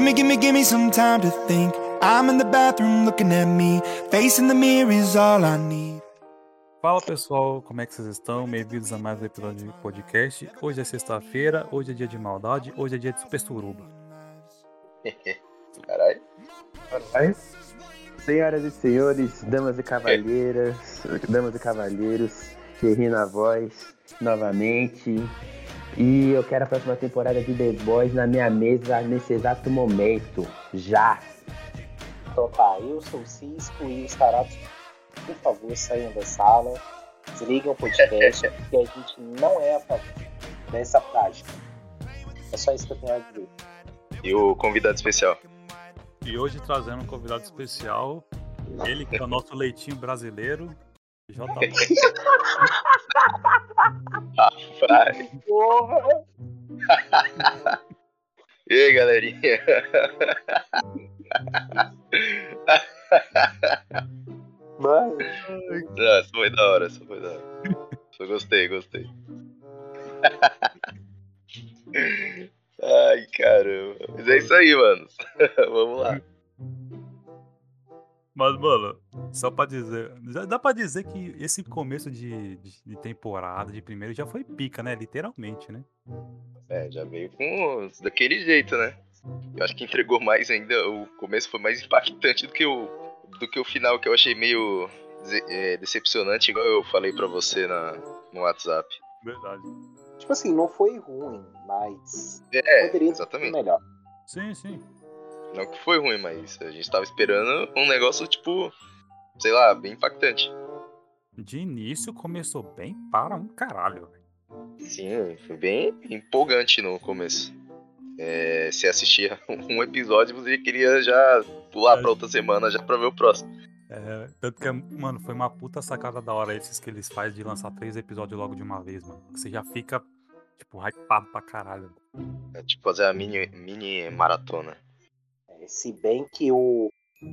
Gimme, gimme, gimme some time to think. I'm in the bathroom looking at me. Facing the mirror is all I need. Fala pessoal, como é que vocês estão? Bem-vindos a mais um episódio de podcast. Hoje é sexta-feira, hoje é dia de maldade, hoje é dia de super suruba. Caralho. Caralho. Senhoras e senhores, damas e cavalheiras, damas e cavalheiros, Thierry na voz, novamente. E eu quero a próxima temporada de The Boys na minha mesa nesse exato momento. Já! Tá, eu sou o Cisco e os caratos, por favor, saiam da sala, desliguem o podcast, porque a gente não é a favor dessa prática. É só isso que eu tenho a dizer. E o convidado especial? E hoje trazendo um convidado especial, ele que é o nosso leitinho brasileiro, JP. Rapaz. Porra! E aí, galerinha? Mano, Nossa, foi da hora, isso foi da hora. Só gostei, gostei. Ai, caramba. Mas é isso aí, mano. Vamos lá. Mas, mano, só pra dizer. Já dá pra dizer que esse começo de, de, de temporada, de primeiro, já foi pica, né? Literalmente, né? É, já veio com os- daquele jeito, né? Eu acho que entregou mais ainda. O começo foi mais impactante do que o, do que o final, que eu achei meio é, decepcionante, igual eu falei pra você na, no WhatsApp. Verdade. tipo assim, não foi ruim, mas É, poderia ser exatamente. melhor. Sim, sim. Não que foi ruim, mas a gente tava esperando um negócio, tipo, sei lá, bem impactante. De início começou bem para um caralho. Sim, foi bem empolgante no começo. É, você assistia um episódio você queria já pular pra outra semana já pra ver o próximo. É, tanto que, mano, foi uma puta sacada da hora esses que eles fazem de lançar três episódios logo de uma vez, mano. Você já fica, tipo, hypado pra caralho. É, tipo, fazer a mini, mini maratona. Se bem que o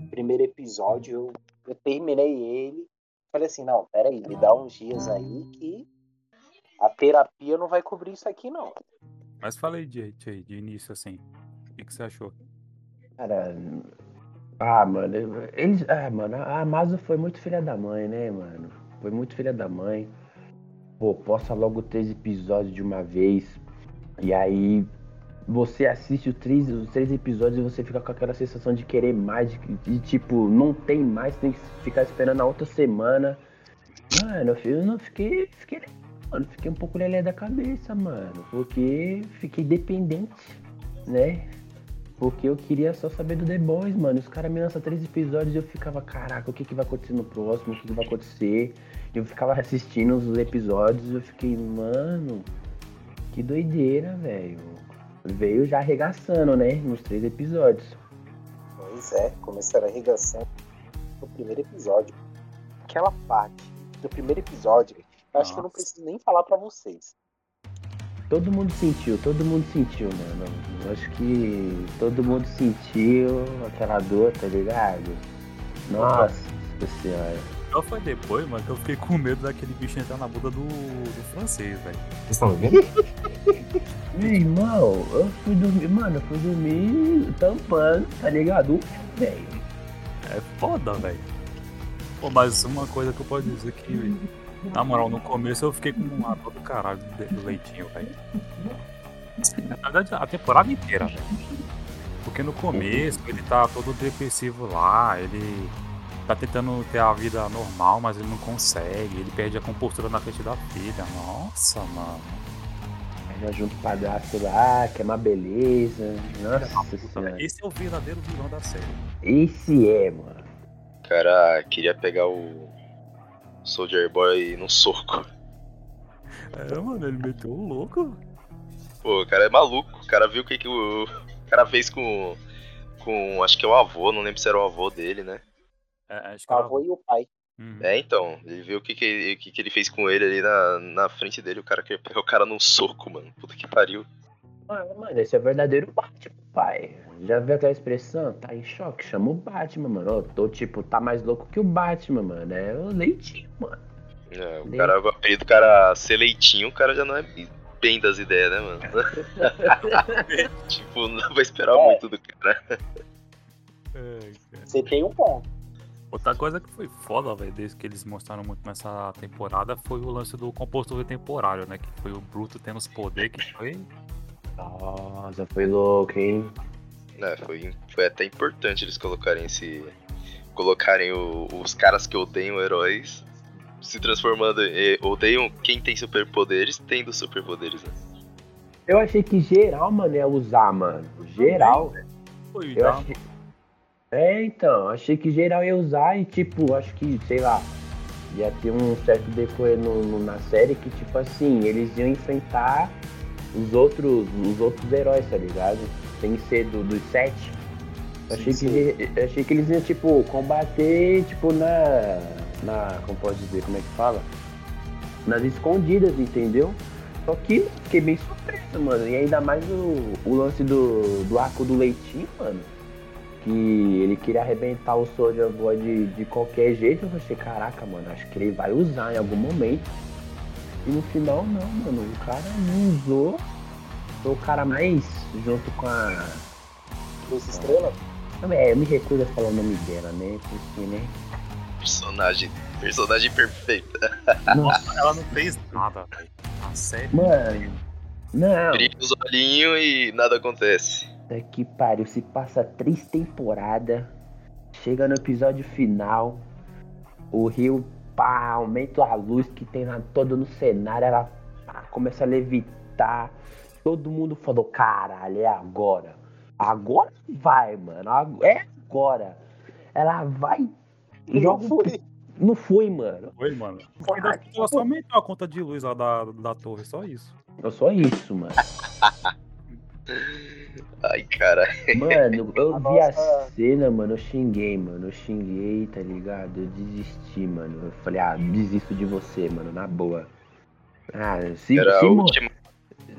primeiro episódio eu, eu terminei ele, falei assim, não, peraí, me dá uns dias aí que a terapia não vai cobrir isso aqui, não. Mas falei de, de, de início assim. O que, que você achou? Cara. Ah, mano, eles. Ah, mano, a Amazon foi muito filha da mãe, né, mano? Foi muito filha da mãe. Pô, posta logo três episódios de uma vez. E aí você assiste os três, os três episódios e você fica com aquela sensação de querer mais, de, de, tipo, não tem mais, tem que ficar esperando a outra semana. Mano, eu não fiquei. Fiquei, mano, fiquei um pouco lelé da cabeça, mano. Porque fiquei dependente, né? Porque eu queria só saber do The Boys, mano. Os caras me lançam três episódios e eu ficava, caraca, o que, que vai acontecer no próximo? O que, que vai acontecer? Eu ficava assistindo os episódios e eu fiquei, mano, que doideira, velho. Veio já arregaçando, né? Nos três episódios. Pois é, começaram a arregaçando no primeiro episódio. Aquela parte do primeiro episódio, eu acho que eu não preciso nem falar pra vocês. Todo mundo sentiu, todo mundo sentiu, mano. Eu acho que todo mundo sentiu aquela dor, tá ligado? Nossa senhora. Só foi depois, mano, que eu fiquei com medo daquele bicho entrar na bunda do, do francês, velho. Vocês estão ouvindo? Meu irmão, eu fui dormir, mano, eu fui dormir tampando, tá ligado? Velho. É foda, velho. Pô, mas uma coisa que eu posso dizer que, na moral, no começo eu fiquei com uma dor do caralho do leitinho, velho. Na verdade, a temporada inteira, velho. Porque no começo ele tá todo depressivo lá, ele tá tentando ter a vida normal, mas ele não consegue, ele perde a compostura na frente da filha. Nossa, mano. Já junto o padrasto lá, que é uma beleza. Nossa senhora. Esse é o verdadeiro vilão da série. Esse é, mano. O cara queria pegar o Soldier Boy no soco. É, mano, ele meteu o louco. Pô, o cara é maluco. O cara viu o que, que o, o cara fez com. com. acho que é o avô, não lembro se era o avô dele, né? É, acho que O era- avô e o pai. Uhum. É, então, ele viu o que, que, o que, que ele fez com ele ali na, na frente dele. O cara queria pegar o cara num soco, mano. Puta que pariu. Mano, mano, esse é o verdadeiro Batman, pai. Já viu aquela expressão? Tá em choque? Chama o Batman, mano. Eu tô, tipo, tá mais louco que o Batman, mano. É o leitinho, mano. É, o Ele- cara, o apelido do cara ser leitinho, o cara já não é bem das ideias, né, mano? tipo, não pra esperar é. muito do cara. Você tem um ponto. Outra coisa que foi foda, velho, desde que eles mostraram muito nessa temporada foi o lance do compostor temporário, né? Que foi o Bruto tendo os poderes que foi. Nossa, foi louco, hein? É, foi, foi até importante eles colocarem esse. Colocarem o, os caras que odeiam heróis se transformando. E, odeiam quem tem superpoderes tendo superpoderes, né? Eu achei que geral, mano, ia usar, mano. Geral. Foi, eu achei... É, então, achei que geral ia usar e, tipo, acho que, sei lá, ia ter um certo decorrer no, no, na série que, tipo assim, eles iam enfrentar os outros, os outros heróis, tá ligado? Sem ser do, dos sete. Achei, sim, que, achei que eles iam, tipo, combater, tipo, na. na. como pode dizer, como é que fala? Nas escondidas, entendeu? Só que fiquei bem surpreso, mano. E ainda mais o, o lance do, do arco do leitinho, mano que ele queria arrebentar o Soldier Boy de, de qualquer jeito. Eu falei, caraca, mano, acho que ele vai usar em algum momento. E no final, não, mano, o cara não usou. Foi o cara mais junto com a. Luz Estrela? É, eu me recuso a falar o nome dela, né? Porque, né? Personagem. Personagem perfeita. Nossa, ela não fez nada, velho. A série. Mano. Não. Brilha os olhinhos e nada acontece. Puta que pariu, se passa três temporadas, chega no episódio final, o rio pá, aumenta a luz que tem lá todo no cenário, ela pá, começa a levitar. Todo mundo falou, caralho, é agora. Agora vai, mano. É agora. Ela vai. Joga. Não foi. Não foi, mano. Foi, mano. Foi, ela só aumentou a conta de luz lá da, da torre, só isso. Só isso, mano. Ai, cara. Mano, eu a vi nossa... a cena, mano, eu xinguei, mano. Eu xinguei, tá ligado? Eu desisti, mano. Eu falei, ah, desisto de você, mano, na boa. Ah, se, Era se a última.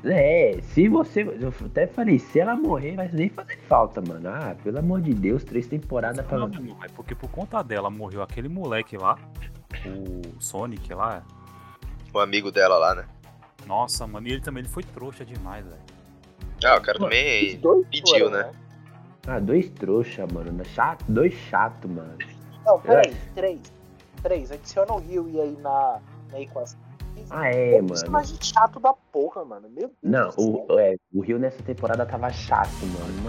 É, se você. Eu até falei, se ela morrer, vai nem fazer falta, mano. Ah, pelo amor de Deus, três temporadas pra. Não, é porque por conta dela morreu aquele moleque lá, o Sonic lá. O amigo dela lá, né? Nossa, mano, e ele também ele foi trouxa demais, velho. Ah, o cara também pediu, né? Ah, dois trouxa, mano. Chato, dois chato, mano. Não, três, três. Três. Adiciona o Rio e aí na, na equação. Ah, é, mano. mais chato da porra, mano. Meu Não, o, é, o Rio nessa temporada tava chato, mano.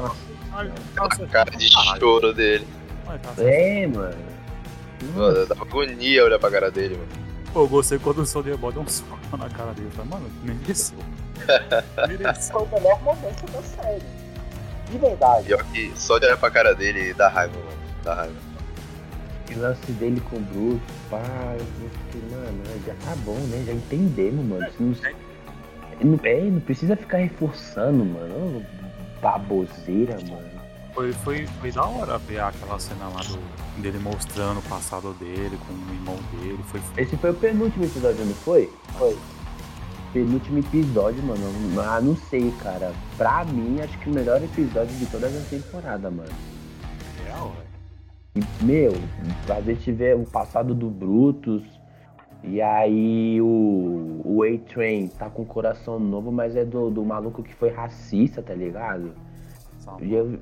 Nossa. A cara de choro dele. É, mano. Mano, dá agonia olhar pra cara dele, mano. Pô, eu gostei quando o Soldier Boy deu um soco na cara dele. Eu falei, mano, mereceu. Foi o melhor momento da série. De verdade. Pior que só de olhar pra cara dele dá raiva, mano. Dá raiva. O lance dele com o Bruce, pá, eu fiquei, mano, já tá bom, né? Já entendemos, mano. Não, não, é, não precisa ficar reforçando, mano. Baboseira, mano. Foi, foi, foi da hora ver aquela cena lá do, dele mostrando o passado dele com o irmão dele. Foi... Esse foi o penúltimo episódio, não foi? Foi penúltimo episódio, mano. Ah, não sei, cara. Pra mim, acho que o melhor episódio de todas as temporadas, mano. Real, velho. Meu, a gente vê o passado do Brutus. E aí o, o A-Train tá com o coração novo, mas é do, do maluco que foi racista, tá ligado? E eu,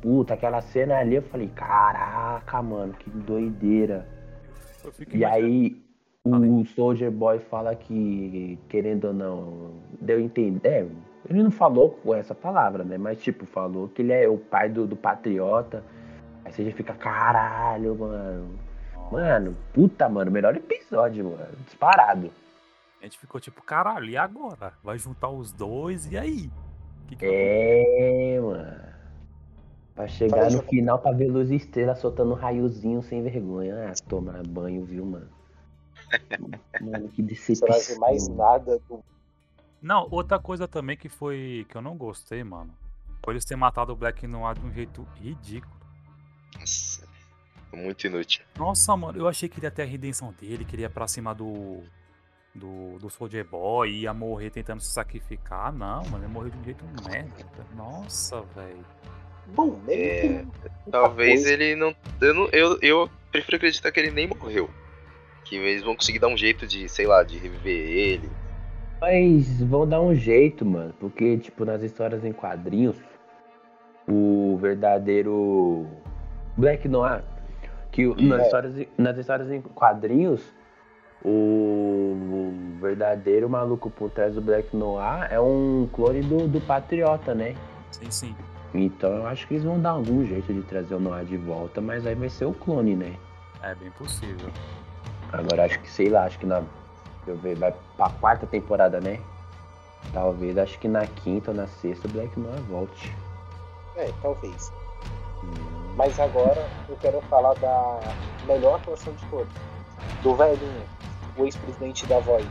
puta, aquela cena ali eu falei, caraca, mano, que doideira. E aí o Soldier Boy fala que, querendo ou não, deu a entender. É, ele não falou com essa palavra, né? Mas, tipo, falou que ele é o pai do, do patriota. Aí você já fica, caralho, mano. Mano, puta, mano, melhor episódio, mano. Disparado. A gente ficou tipo, caralho, e agora? Vai juntar os dois e aí? Que que é, mano. Pra chegar no final pra ver luz e estrela soltando um raiozinho sem vergonha. Ah, tomar banho, viu, mano? Mano, que decepção. Você mais nada do... Não, outra coisa também que foi. que eu não gostei, mano. Foi eles terem matado o Black Noir de um jeito ridículo. Nossa. Muito inútil. Nossa, mano, eu achei que ele ia ter a redenção dele, que ele ia pra cima do. Do, do Soldier Boy, ia morrer tentando se sacrificar. Não, mano, ele morreu de um jeito merda. Nossa, velho. Bom, é, talvez coisa. ele não eu, não. eu, eu prefiro acreditar que ele nem morreu que eles vão conseguir dar um jeito de, sei lá, de reviver ele. Mas vão dar um jeito, mano. Porque, tipo, nas histórias em quadrinhos, o verdadeiro Black Noir, que o- nas, É. histórias, nas histórias em quadrinhos, o, o verdadeiro maluco por trás do Black Noir é um clone do, do Patriota, né? Sim, sim. Então eu acho que eles vão dar algum jeito de trazer o Noir de volta, mas aí vai ser o clone, né? É bem possível. Agora acho que, sei lá, acho que na. Deixa eu ver, vai pra quarta temporada, né? Talvez, acho que na quinta ou na sexta o Black Noir volte. É, talvez. Mas agora eu quero falar da melhor atuação de todos. Do velhinho, o ex-presidente da Void.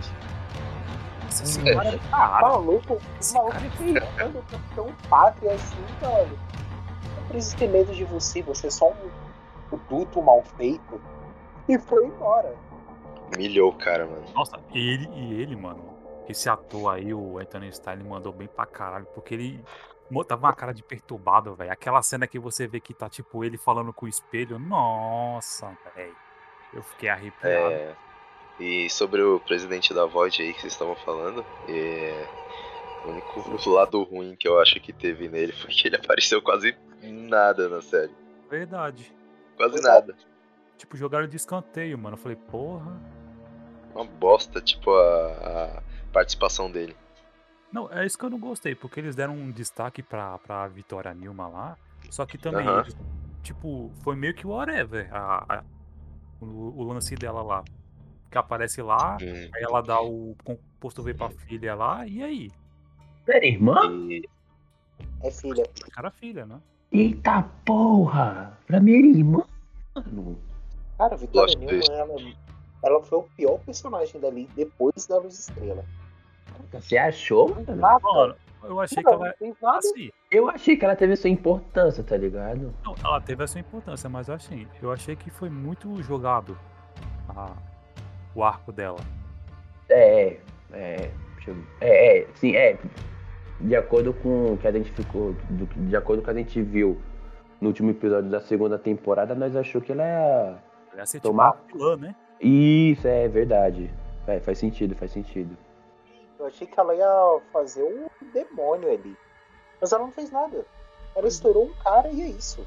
Cara do O caralho. maluco, Esse o maluco cara é feirando o capitão pátria assim, mano. Não preciso ter medo de você, você é só um produto mal feito. E foi embora. Humilhou o cara, mano. Nossa, ele e ele, mano. Esse ator aí, o Anthony Styles, mandou bem pra caralho, porque ele tava uma cara de perturbado, velho. Aquela cena que você vê que tá, tipo, ele falando com o espelho. Nossa, velho. Eu fiquei arrepiado. É, e sobre o presidente da Void aí que vocês estavam falando, é, o único lado ruim que eu acho que teve nele foi que ele apareceu quase nada na série. Verdade. Quase nada. Tipo, jogaram de escanteio, mano. Eu falei, porra. Uma bosta, tipo, a, a participação dele. Não, é isso que eu não gostei, porque eles deram um destaque pra, pra Vitória Nilma lá. Só que também, eles, tipo, foi meio que whatever a, a- o, o lance dela lá. Que aparece lá, Hum, aí ela dá o composto V pra filha lá, e aí? Pera, irmã? E É filha. Cara, filha, né? Eita porra! Pra minha irmã, mano. Cara, a Vitória Newman, ela, ela foi o pior personagem dali depois da Luz Estrela. Você achou, mano? Eu achei que Não, ela. fez nada. Assim, Eu achei que ela teve sua importância, tá ligado? não, ela teve a sua importância, mas eu achei, eu achei que foi muito jogado a- o arco dela. É, é. Deixa eu... É, é, sim, é. De acordo com o que a gente ficou. do- de acordo com o que a gente viu no último episódio da segunda temporada, nós achou que ela ia. Ela ia ser Tomar- tipo vilã, né? Isso, é verdade. É, faz sentido, faz sentido. Eu achei que ela ia fazer o demônio ali. Mas ela não fez nada. Ela estourou um cara e é isso.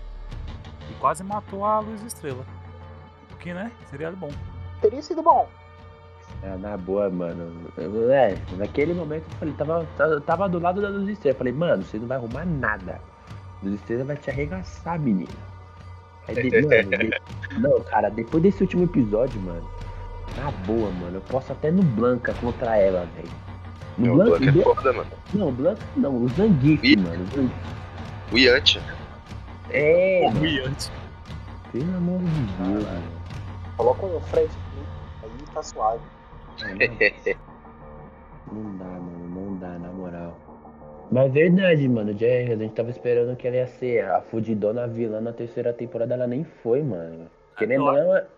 E quase matou a Luz Estrela. O que, né? Seria bom. Teria sido bom. É, na boa, mano. Eu- É, naquele momento eu falei, tava, tava, tava do lado da Luz Estrela. Eu falei, mano, você não vai arrumar nada. Luz Estrela vai te arregaçar, menino. Aí, de- mano, de- não, cara, depois desse último episódio, mano, na boa, mano, eu posso até no Blanca contra ela, velho. No o Blanca, Blanca é foda, mano. não, Blanca não, o Zangief, mano. o. O Yantia. É, ia antes. pelo amor de Deus, mano. Coloca um Fred aí tá suave. Não dá, mano, não dá, na moral. Mas verdade, mano, já, a gente tava esperando que ela ia ser a fudidona vilã na terceira temporada, ela nem foi, mano. Querendo ou não, ela-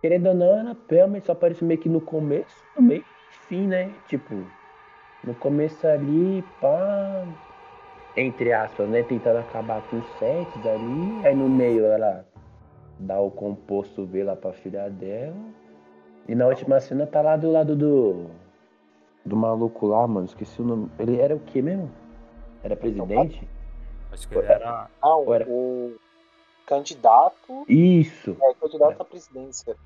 querendo ou não, ela realmente só apareceu meio que no começo, no meio fim, né? Tipo, no começo ali, pá, entre aspas, né? Tentando acabar com os sets ali, aí no meio ela dá o composto V lá pra filha dela. E na última cena tá lá do lado do. Do maluco lá, mano. Esqueci o nome. Ele era o que mesmo? Era presidente? Acho que ele era. Não, Ué. o candidato Isso! é candidato à presidência.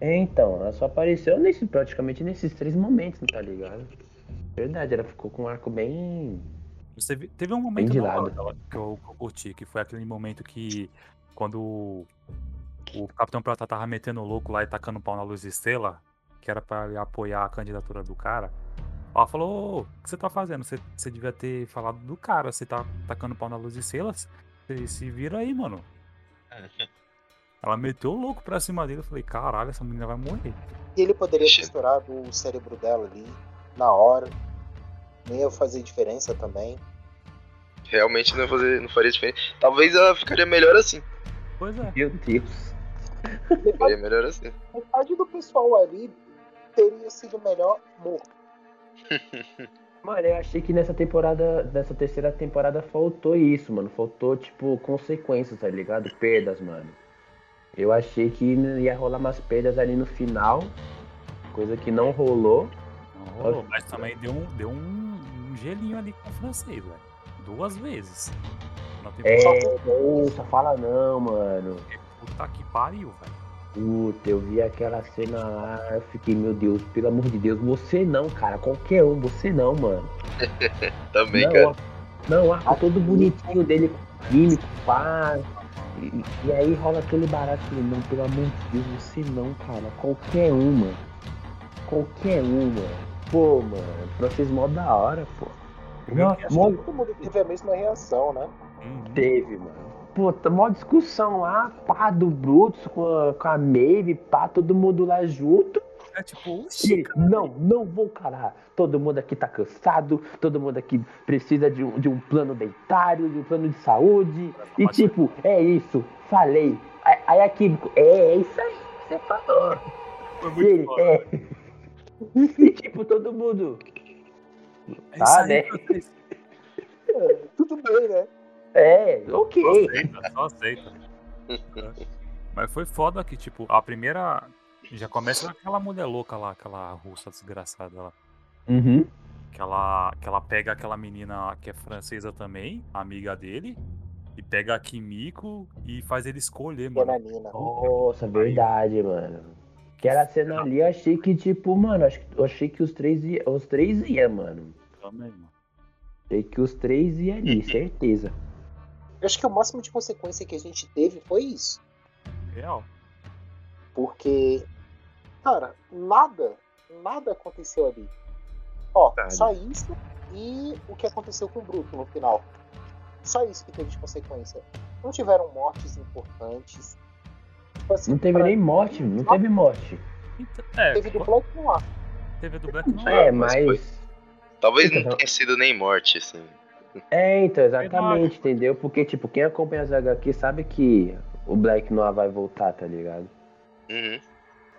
É, então, ela só apareceu nesse, praticamente nesses três momentos, tá ligado? Verdade, ela ficou com um arco bem. Você teve um momento que eu, que eu curti, que foi aquele momento que quando o, o Capitão Prata tava metendo o louco lá e tacando pau na luz estrela, que era pra ele apoiar a candidatura do cara. Ela falou, "Ô, o que você tá fazendo? Você, você devia ter falado do cara, você tá tacando pau na luz estrelas? Você se vira aí, mano. Ela meteu o louco pra cima dele, eu falei, caralho, essa menina vai morrer. E ele poderia ter estourado o cérebro dela ali, na hora. Não ia fazer diferença também. Realmente não, ia fazer, não faria diferença. Talvez ela ficaria melhor assim. Pois é. Meu Deus. Ficaria melhor assim. Metade do pessoal ali teria sido melhor morto. Mano, eu achei que nessa temporada, nessa terceira temporada faltou isso, mano. Faltou, tipo, consequências, tá ligado? Perdas, mano. Eu achei que ia rolar umas perdas ali no final, coisa que não rolou. Não rolou, mas também deu um, deu um, um gelinho ali com o francês, velho. Duas vezes. Na É, temporada. não, só fala não, mano. Puta que pariu, velho. Puta, eu vi aquela cena lá, eu fiquei, meu Deus, pelo amor de Deus, você não, cara, qualquer um, você não, mano. Também, não, cara. ó, não, arco todo bonitinho dele, com químico, pá. E, e aí rola aquele barato, não, pelo amor de Deus, você não, cara, qualquer um, mano. Qualquer um, mano. Pô, mano, francês mó da hora, pô. Que todo mundo teve a mesma reação, né? Uhum. Teve, mano. Puta, mó discussão lá, pá, do Brutus com a, com a Maeve, pá, todo mundo lá junto. É tipo, oxi, não, não vou calar. Todo mundo aqui tá cansado, todo mundo aqui precisa de um, de um plano dentário, de um plano de saúde. E Pode tipo, é isso, falei. Aí, aí aqui, é, é isso aí, você falou. foi E muito ele, foda. é. E tipo, todo mundo. É tá, aí, né? Tudo bem, né? É, Só ok. aceita, só aceita. Mas foi foda que, tipo, a primeira. Já começa com aquela mulher louca lá, aquela russa desgraçada lá. Uhum. Que ela, que ela pega aquela menina que é francesa também, amiga dele, e pega a Kimiko e faz ele escolher, mano. Nossa, verdade, mano. Aquela cena ali, eu achei que, tipo, mano, eu achei que os três ia, os três ia, mano. Também, mano. Achei que os três ia ali, certeza. Eu acho que o máximo de consequência que a gente teve foi isso. Real. Porque, cara, nada, nada aconteceu ali. Ó, Nada. só isso e o que aconteceu com o Bruto no final. Só isso que teve de consequência. Não tiveram mortes importantes. Tipo assim, Não teve pra- nem morte, não teve morte. Então, é, Teve do Black Noir. teve do Black Noir. É, mas mas. Talvez Então, não tenha sido nem morte, assim. É, então, exatamente, Verdade. entendeu? Porque, tipo, quem acompanha as HQ sabe que o Black Noir vai voltar, tá ligado? Uhum.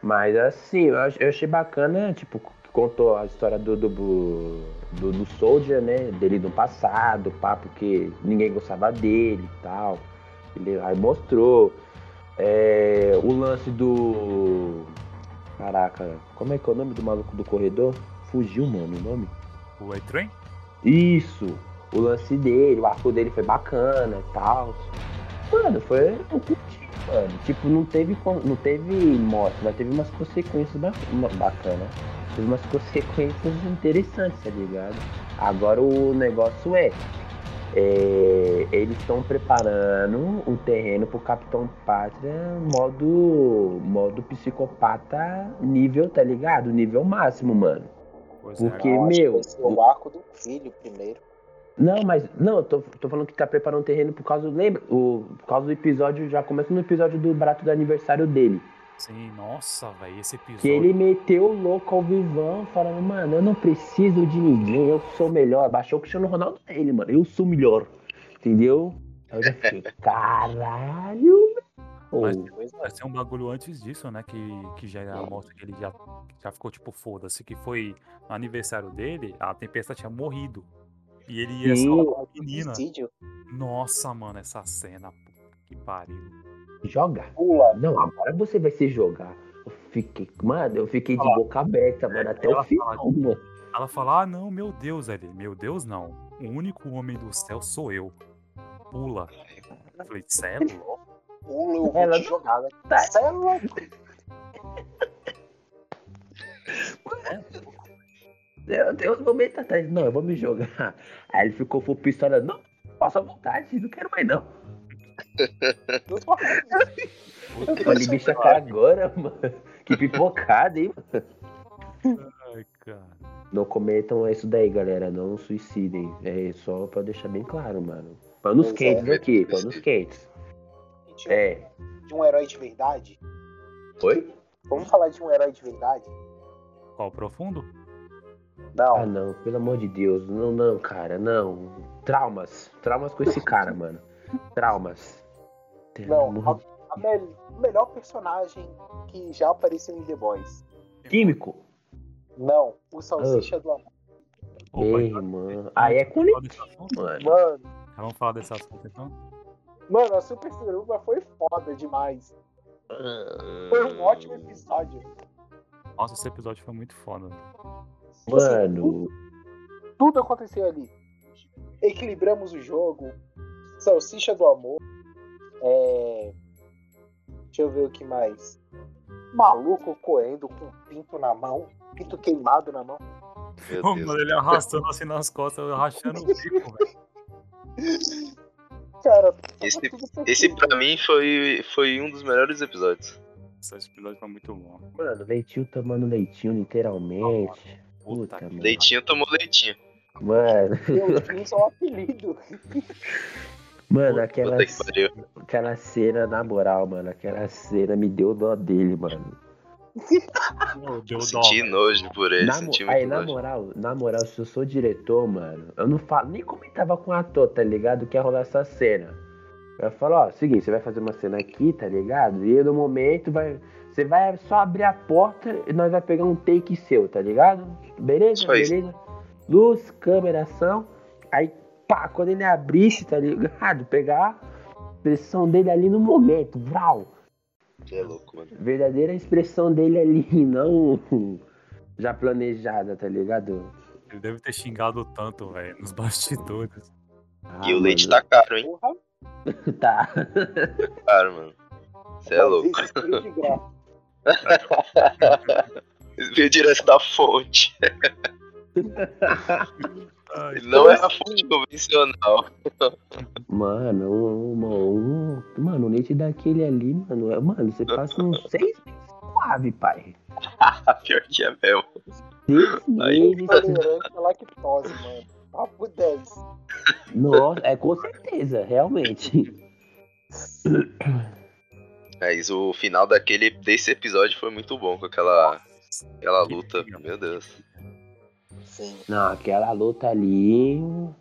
Mas assim, eu ach- eu achei bacana, tipo, que contou a história do, do, do, do Soldier, né? Dele no passado, pá, porque ninguém gostava dele e tal. Ele aí mostrou. É, o lance do. Caraca, como é que é o nome do maluco do corredor? Fugiu, mano, o nome? O A-Train? Isso, o lance dele, o arco dele foi bacana e tal. Mano, foi. Eu curti, mano. Tipo, não teve, não teve morte, mas teve umas consequências bacanas. Teve umas consequências interessantes, tá ligado? Agora o negócio é. é, eles estão preparando o terreno pro Capitão Pátria modo, modo psicopata nível, tá ligado? Nível máximo, mano. Pois é. Porque, que meu, o arco do filho primeiro. Não, mas. Não, eu tô, tô falando que tá preparando um terreno por causa. Lembra? O, por causa do episódio. Já começa no episódio do Barato do aniversário dele. Sim, nossa, velho, esse episódio. Que ele meteu o louco ao vivão, falando, mano, eu não preciso de ninguém, eu sou melhor. Baixou o Cristiano Ronaldo nele, mano. Eu sou melhor. Entendeu? Aí eu já fiquei, caralho, meu. Mas-. Vai ser um bagulho antes disso, né? Que, que já a mostra que ele já, já ficou tipo, foda-se, que foi no aniversário dele, a Tempesta tinha morrido. E ele ia Sim. salvar a menina. Suicídio. Nossa, mano, essa cena, puta que pariu. Jogar. Pula. Não, agora você vai se jogar. Eu fiquei, mano, eu fiquei de boca aberta, mano, até o final, fala- mano. Ela fala, ah não, meu Deus, ele, meu Deus não. O único homem do céu sou eu. Pula. Eu falei, cê é louco? Pula, eu vou Ela te jogar, né? tá- Cê é louco. Eu tenho uns momentos atrás, não, eu vou me jogar. Aí ele ficou full pistola, não, posso à vontade, não quero mais não. Eu Olha, bicho cara agora, mano. Que pipocada, hein, mano. Ai, cara. Não cometam isso daí, galera. Não suicidem. É só pra deixar bem claro, mano. Panos Pois quentes é. aqui, panos quentes. de, É. de um herói de verdade. Oi? Vamos falar de um herói de verdade? Qual, profundo? Não. Ah, não, pelo amor de Deus. Não, não, cara, não. Traumas. Traumas com esse cara, mano. Traumas. Pelo Não, amor a mel- o melhor personagem que já apareceu em The Boys. Químico. Não, o Salsicha do Amor. Opa, Ei, então, mano. Aí é assunto? mano. Mano, Vamos falar desse assunto então? mano, a Super Suruba foi foda demais. Foi um ótimo episódio. Nossa, esse episódio foi muito foda. Velho. Mano, Tudo aconteceu ali. Equilibramos o jogo. Salsicha do amor. É... Deixa eu ver o que mais. Maluco correndo com pinto na mão. Pinto queimado na mão. Meu Deus. mano, ele arrastando assim nas costas, rachando o bico, velho. Cara, Esse- tudo Esse pra mim foi, foi um dos melhores episódios. Esse episódio foi muito bom. mano, leitinho tomando leitinho, literalmente. Puta Puta. Leitinho tomou leitinho. Mano, Eu tinha só um apelido. mano, aquela, aquela cena, na moral, mano, aquela cena me deu dó dele, mano. Deu dó. Senti nojo por ele, Na, senti aí, na nojo. moral, na moral, se eu sou diretor, mano, eu não falo, nem comentava com o ator, tá ligado? Que ia rolar essa cena. Eu falo, ó, seguinte, você vai fazer uma cena aqui, tá ligado? E no momento vai. Você vai só abrir a porta e nós vai pegar um take seu, tá ligado? Beleza? Só isso. Beleza? Luz, câmera, ação. Aí, pá, quando ele abrisse, tá ligado? Pegar a expressão dele ali no momento, vral. Você é louco, mano. Verdadeira expressão dele ali, não já planejada, tá ligado? Ele deve ter xingado tanto, velho, nos bastidores. Ah, e o leite mano, tá caro, hein? Porra, tá. Caro, mano. Você é louco. Veio direto da fonte. Ai, não é a fonte convencional. Mano, um, um, um- mano, o leite daquele ali, mano, é- mano, você passa uns seis meses suave, pai. Pior que é mesmo. Seis Aí, meses. À lactose, mano. Papo 10. Nossa, é com certeza, realmente. Mas o final daquele, desse episódio foi muito bom, com aquela, aquela Que luta. Meu Deus. Sim. Não, aquela luta ali.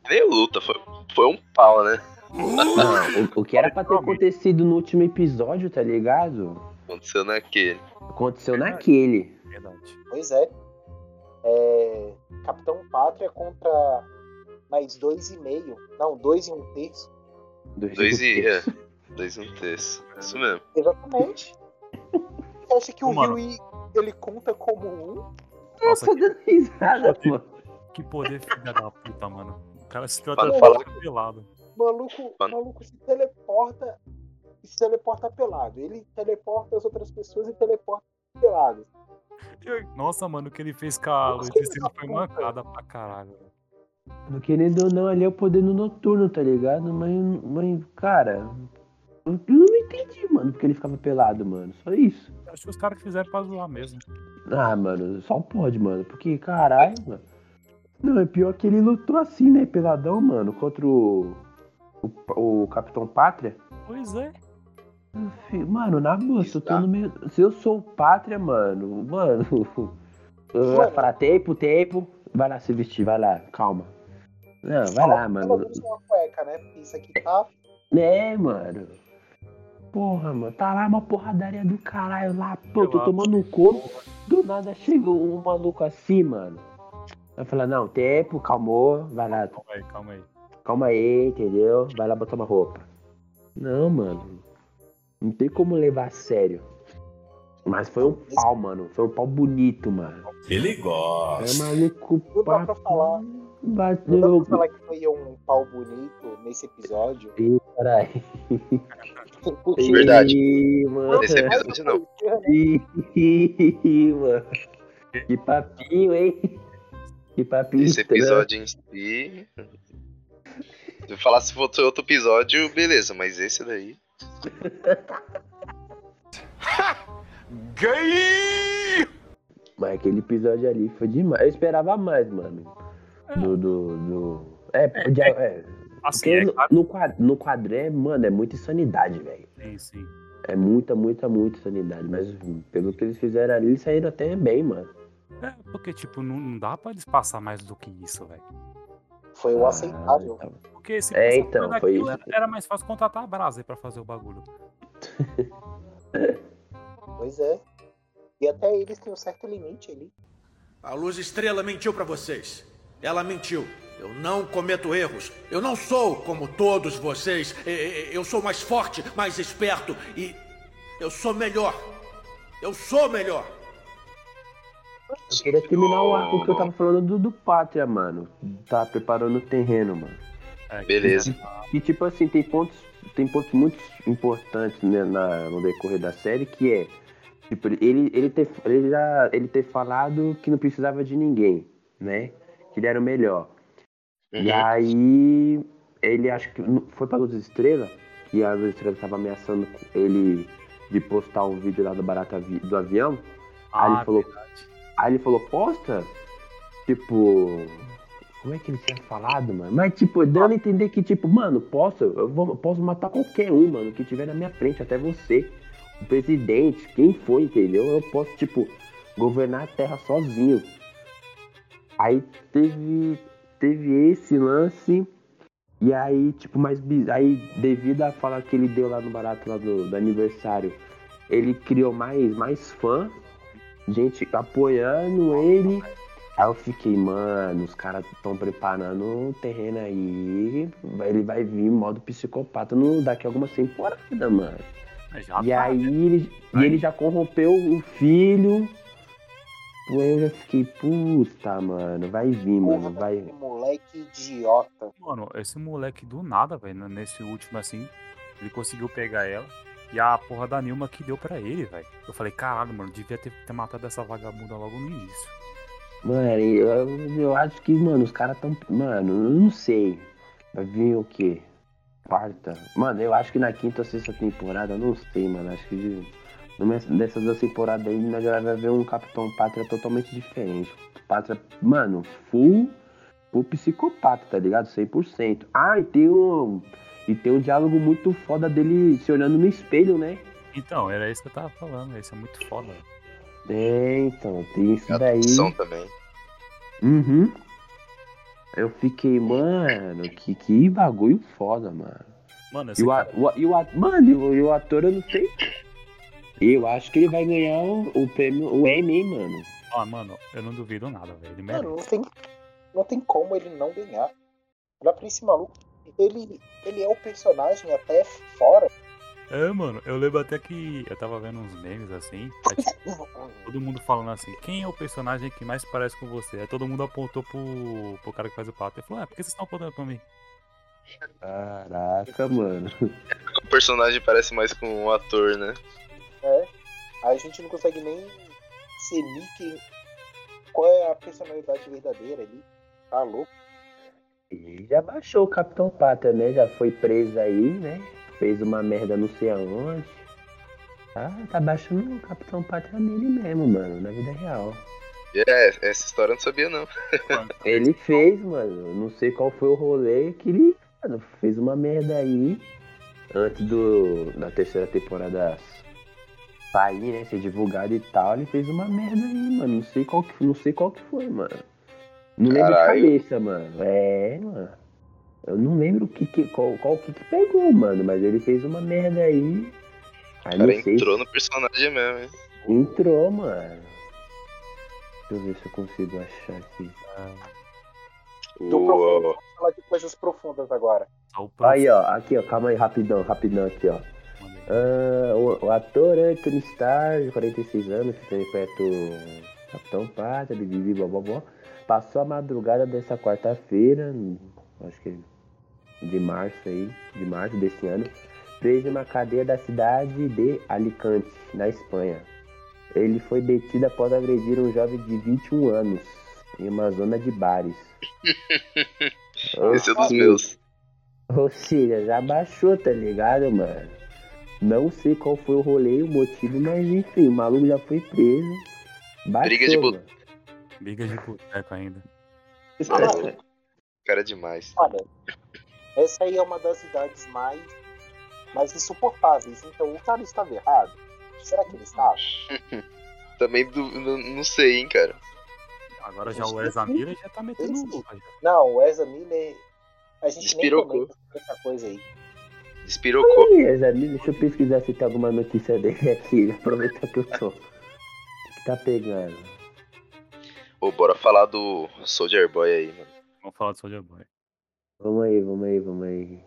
Nem luta, foi, foi um pau, né? Não, o, o que era pra ter acontecido no último episódio, tá ligado? Aconteceu naquele. Aconteceu naquele. verdade. Pois é. É, Capitão Pátria contra mais dois e meio. Não, dois e um terço. Dois e. É, dois e um terço. Isso mesmo. Exatamente. Você acha que o mano. Rio ele conta como um? Nossa, Tô que, dando risada, mano. que poder filha da puta, mano. O cara se trata falar- pelado. Maluco, Mano. maluco se teleporta e se teleporta pelado. Ele teleporta as outras pessoas e teleporta pelado. Eu- Nossa, mano, o que ele fez com a Nossa, Luiz foi puta. mancada pra caralho. velho. Não querendo ou não, ali é o poder no noturno, tá ligado? Mas, mas cara, eu não entendi, mano, porque ele ficava pelado, mano. Só isso. Acho que os caras que fizeram pra zoar mesmo. Ah, mano, só pode, mano. Porque, caralho, mano. Não, é pior que ele lutou assim, né, peladão, mano, contra o. O, o Capitão Pátria. Pois é. Mano, na boa, se eu tô Tá. no meio. Se eu sou o Pátria, mano, mano. Eu falar tempo, tempo. Vai lá se vestir, vai lá, calma. Não, vai lá, Pelo mano. menos uma cueca, né? Porque isso aqui tá. É, mano. Porra, mano, tá lá uma porradaria do caralho lá, pô, tô tomando um couro. Do nada chega um maluco assim, mano. Vai falar, não, tempo, calmou, vai lá, Calma aí, calma aí. calma aí, entendeu? Vai lá botar uma roupa. Não, mano. Não tem como levar a sério. Mas foi um pau, mano. Foi um pau bonito, mano. Ele É gosta. maluco Não dá pra falar. Não dá Bateu. pra falar que foi um pau bonito nesse episódio. Ih, Caralho. Porque Verdade. Ih, mano. Episódio não. Ih, mano. Que papinho, hein? Que papinho. Esse estranho. episódio em si. Se eu falasse se fosse outro episódio, beleza, mas esse daí. Mas aquele episódio ali foi demais. Eu esperava mais, mano. Do. do, do... É, podia. É, Assim, porque é no, claro. no, quadro, no quadro é, mano, é muita insanidade, velho. Sim, sim. É muita, muita, muita insanidade. Mas pelo que eles fizeram ali, eles saíram até bem, mano. É, porque, tipo, não, não dá pra eles passar mais do que isso, velho. foi o aceitável. Ah, então. Porque se É, então, daquilo, foi isso. Era, mais fácil contratar a Brasa pra fazer o bagulho. Pois é. E até eles têm um certo limite ali. A Luz Estrela mentiu pra vocês. Ela mentiu. Eu não cometo erros. Eu não sou como todos vocês. Eu sou mais forte, mais esperto e eu sou melhor. Eu sou melhor. Eu queria terminar o arco que eu tava falando do, do Pátria, mano. Tá preparando o terreno, mano. É, Beleza. E tipo assim, tem pontos, tem pontos muito importantes né, na, no decorrer da série que é tipo, ele, ele, ter, ele, já, ele ter falado que não precisava de ninguém, né? Que ele era o melhor. E Uhum. aí ele acho que foi pra Luz Estrela, e a Luz Estrela tava ameaçando ele de postar um vídeo lá do barata do avião. Aí Ah, ele falou, Aí ele falou, posta? Tipo. Como é que ele tinha falado, mano? Mas, tipo, dando a entender que, tipo, mano, posso, eu, vou, posso matar qualquer um, mano, que tiver na minha frente, até você, o presidente, quem for, entendeu? Eu posso, tipo, governar a terra sozinho. Aí teve, teve esse lance, e aí, tipo, mais aí, devido à fala que ele deu lá no barato lá do, do aniversário, ele criou mais, mais fã, gente apoiando ele. Aí eu fiquei, mano, os caras estão preparando o terreno aí. Ele vai vir em modo psicopata no, daqui a algumas temporadas, mano. Já e tá, aí né? ele, e ele já corrompeu o filho. Eu já fiquei, puta, mano, vai vir, mano, Porra, vai. que moleque idiota. Mano, esse moleque do nada, velho, nesse último assim, ele conseguiu pegar ela. E a porra da Nilma que deu pra ele, velho. Eu falei, caralho, mano, devia ter, ter matado essa vagabunda logo no início. Mano, eu, eu acho que, mano, os caras tão. Mano, eu não sei. Vai vir o quê? Quarta? Mano, eu acho que na quinta ou sexta temporada, eu não sei, mano. Acho que de, dessas duas temporadas aí, nós já vai ver um Capitão Pátria totalmente diferente. Pátria, mano, full, full psicopata, tá ligado? 100%. Ah, e tem um. E tem um diálogo muito foda dele se olhando no espelho, né? Então, era isso que eu tava falando, esse é muito foda. É, então, tem isso A daí. também. Uhum. Eu fiquei, mano, que, que bagulho foda, mano. Mano, esse E o, cara, o, e o, mano, e o, e o ator eu não sei. Eu acho que ele vai ganhar o, o prêmio, o Emmy, hein, mano. ah, mano, eu não duvido nada, velho. Ele merece. Mano, não tem, não tem como ele não ganhar. Olha pra esse maluco. Ele, ele é o personagem até fora. É, mano, eu lembro até que eu tava vendo uns memes assim. aí, tipo, todo mundo falando assim, quem é o personagem que mais parece com você? Aí todo mundo apontou pro, pro cara que faz o pato. Ele falou, ah, por que vocês estão apontando pra mim? Caraca, mano. O personagem parece mais com o ator, né? É. Aí a gente não consegue nem discernir quem, qual é a personalidade verdadeira ali. Tá louco? Ele já baixou o Capitão Pátria, né? Já foi preso aí, né? Fez uma merda não sei aonde. Tá, tá baixando o Capitão Pátria nele mesmo, mano, na vida real. É, essa história eu não sabia, não. Ele fez, mano. Não sei qual foi o rolê que ele mano, fez uma merda aí. Antes do, da terceira temporada sair, né? Ser divulgada e tal. Ele fez uma merda aí, mano. Não sei qual que, não sei qual que foi, mano. Não lembro Caralho. de cabeça, mano. É, mano. Eu não lembro o que, que, qual, qual que, que pegou, mano. Mas ele fez uma merda aí. Aí O cara entrou no personagem mesmo, hein? se entrou, mano. Deixa eu ver se eu consigo achar aqui. Profundo. Vamos falar de coisas profundas agora. Aí, ó, aqui, ó, calma aí, rapidão, rapidão aqui, ó. Ah, o, o ator Anthony Starr, de 46 anos, que interpreta o Capitão Pátria, bibibi, bobobó, passou a madrugada dessa quarta-feira, acho que de março aí, de março desse ano, preso em uma cadeia da cidade de Alicante, na Espanha. Ele foi detido após agredir um jovem de 21 anos em uma zona de bares. Esse é dos meus. ou seja, já baixou, tá ligado, mano? Não sei qual foi o rolê, o motivo, mas enfim, o maluco já foi preso. Baixou, Briga de mano. Briga de boteco ainda. Mano, Cara é demais. olha, essa aí é uma das idades mais, mais insuportáveis. Então o cara estava errado. Será que ele estava? Também du- não, não sei, hein, cara. Agora já o Ezra Miller já tá metendo louco. Não, o Ezra Miller. A gente Despirocou. nem comenta essa coisa aí. Zé, deixa eu pesquisar se tem alguma notícia dele aqui, aproveitar que eu tô. O que tá pegando? Ô, bora falar do Soldier Boy aí, mano. Vamos falar do Soldier Boy. Vamos aí, vamos aí, vamos aí.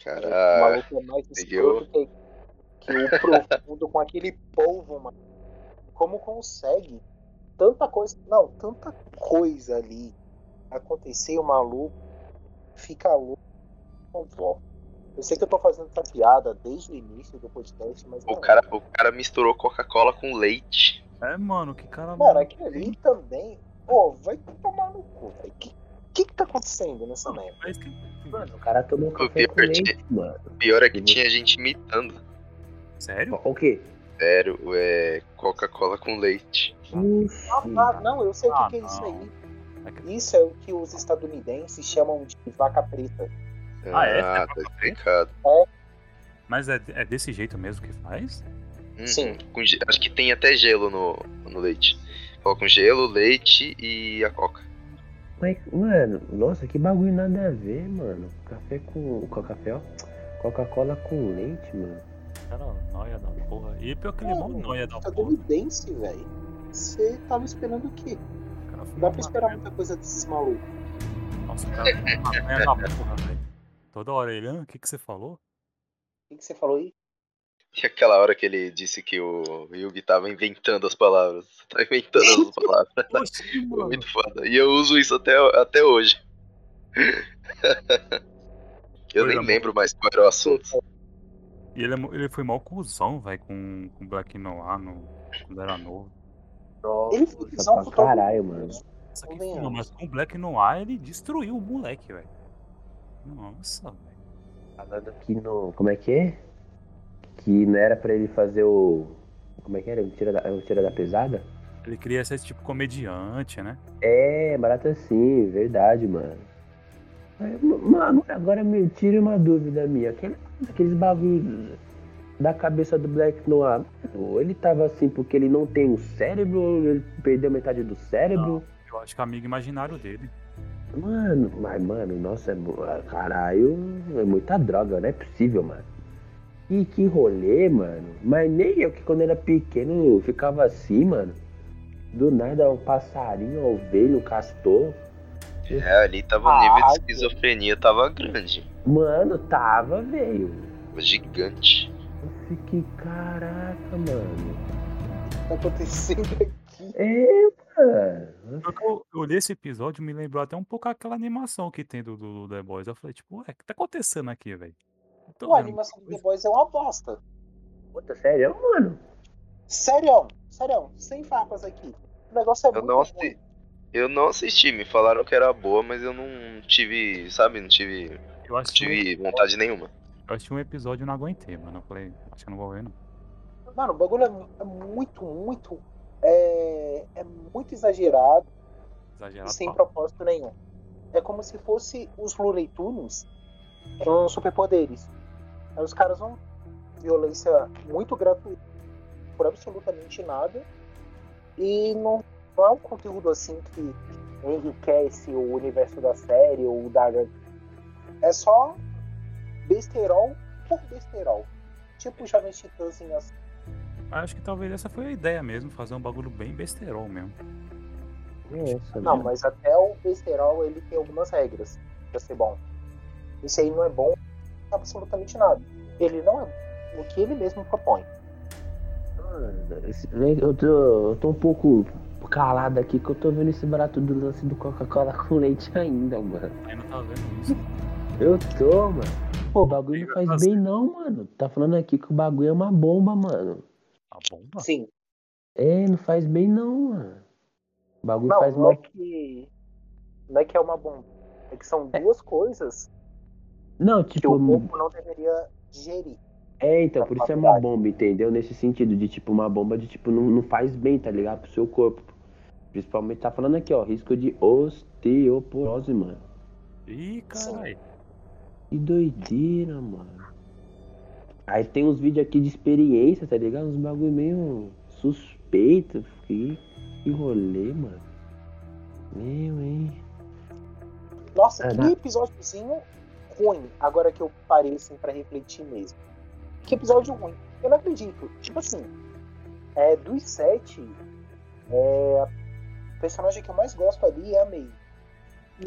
O Cara, maluco é mais escroto que, que o profundo com aquele polvo, mano. Como consegue? tanta coisa. Não, tanta coisa ali acontecer, o maluco fica louco. Não volta. Eu sei que eu tô fazendo essa piada desde o início do podcast, mas. O não. cara, o cara misturou Coca-Cola com leite. É, mano, que cara. Mano, aquilo ali também. Pô, vai tomar no cu, velho. Que, que que tá acontecendo nessa merda? É que... Mano, o cara tomou Eu café com partir- leite, mano. O pior é que tinha gente imitando. Sério? O quê? Sério, é Coca-Cola com leite. Ah, ah, não, eu sei o Ah, que, que é isso aí. É que- Isso é o que os estadunidenses chamam de vaca preta. Ah, é? Ah, tá explicado. Mas é, é desse jeito mesmo que faz? Uhum. Sim. Com acho que tem até gelo no, no leite. Colocam gelo, leite e a coca. Mas, mano, nossa, que bagulho nada a ver, mano. Café com. com café, ó. Coca-Cola com leite, mano. Cara, noia da porra. E pior que é Mano, noia da porra. estadunidense, velho. Você tava esperando o quê? Cara Dá pra esperar muita coisa desses malucos. Nossa, o cara maconha da porra, velho. Toda hora ele, o que que você falou? O que, que você falou aí? E aquela hora que ele disse que o Yugi tava inventando as palavras. Tá inventando as palavras. Foi mano. muito foda. E eu uso isso até, até hoje. eu Coisa nem lembro mais qual era o assunto. E ele, é ele foi mal cuzão, velho, com, com Black Noir no, quando era novo. Ele foi Nossa, visão pra caralho, mano. né? Só que, não, mas com Black Noir ele destruiu o moleque, velho. Nossa, velho. Falando que no. Como é que é? Que não era pra ele fazer o. Como é que era? O tira da, o tira da pesada? Ele queria ser tipo comediante, né? É, barato assim, verdade, mano. Mano, agora me tira uma dúvida minha. Aquele, aqueles bagulhos da cabeça do Black Noir, ele tava assim porque ele não tem um cérebro, ele perdeu metade do cérebro. Eu acho que é amigo imaginário dele. Mano, mas, mano, nossa, é, caralho, é muita droga, não é possível, mano. E que rolê, mano. Mas nem eu que quando era pequeno ficava assim, mano. Do nada um passarinho, ovelha, um castor. É, ali tava o nível de esquizofrenia, tava grande. Mano, tava, velho. Tava gigante. Eu fiquei, caraca, mano. O que tá acontecendo aqui? É, mano. Eu, eu olhei esse episódio me lembrou até um pouco aquela animação que tem do, do The Boys. Eu falei, tipo, ué, o que tá acontecendo aqui, velho? Não Pô, a animação do. The Boys é uma bosta. Puta, sério, mano. Sério, sério, sem farpas aqui. O negócio é Eu muito não, ruim. assi- eu não assisti, me falaram que era boa, mas eu não tive, sabe, não tive, Eu assisti, um, tive vontade nenhuma. eu assisti um episódio e não aguentei, mano. Eu falei, acho que eu não vou ver, não. Mano, o bagulho é, é muito, muito. É, é muito exagerado e Exagerado. sem pra- propósito nenhum. É como se fosse os Looney Tunes com superpoderes. Aí os caras vão violência muito gratuita por absolutamente nada e não, não é um conteúdo assim que enriquece o universo da série ou da é só besterol por besterol. Tipo Jovens Titãs em ação. Acho que talvez essa foi a ideia mesmo, fazer um bagulho bem besterol mesmo. Nossa, Não, mano. mas até o besterol ele tem algumas regras pra ser bom. Isso aí não é bom absolutamente nada. Ele não é bom o que ele mesmo propõe. Eu tô, eu tô um pouco calado aqui que eu tô vendo esse barato do lance do Coca-Cola com leite ainda, mano. Ainda tá vendo isso. Eu tô, mano. Pô, o bagulho não faz bem não, mano. Tá falando aqui que o bagulho é uma bomba, mano. A bomba? Sim. É, não faz bem não, mano. O bagulho Não, faz não mal. é que. Não é que é uma bomba. É que são duas coisas Não, que tipo, o corpo não deveria digerir. é, então, por isso é uma bomba, entendeu? Nesse sentido, de tipo, uma bomba de tipo, não, não faz bem, tá ligado? Pro seu corpo. Principalmente tá falando aqui, ó, risco de osteoporose, mano. Ih, caralho. Que doideira, mano. Aí tem uns vídeos aqui de experiência, tá ligado? Uns bagulho meio suspeito. Que, que rolê, mano. Meu, hein? Nossa, É, que episódiozinho ruim. Agora que eu parei assim pra refletir mesmo. Que episódio ruim. Eu não acredito. Tipo assim, é, dos sete, é, a personagem que eu mais gosto ali é a May.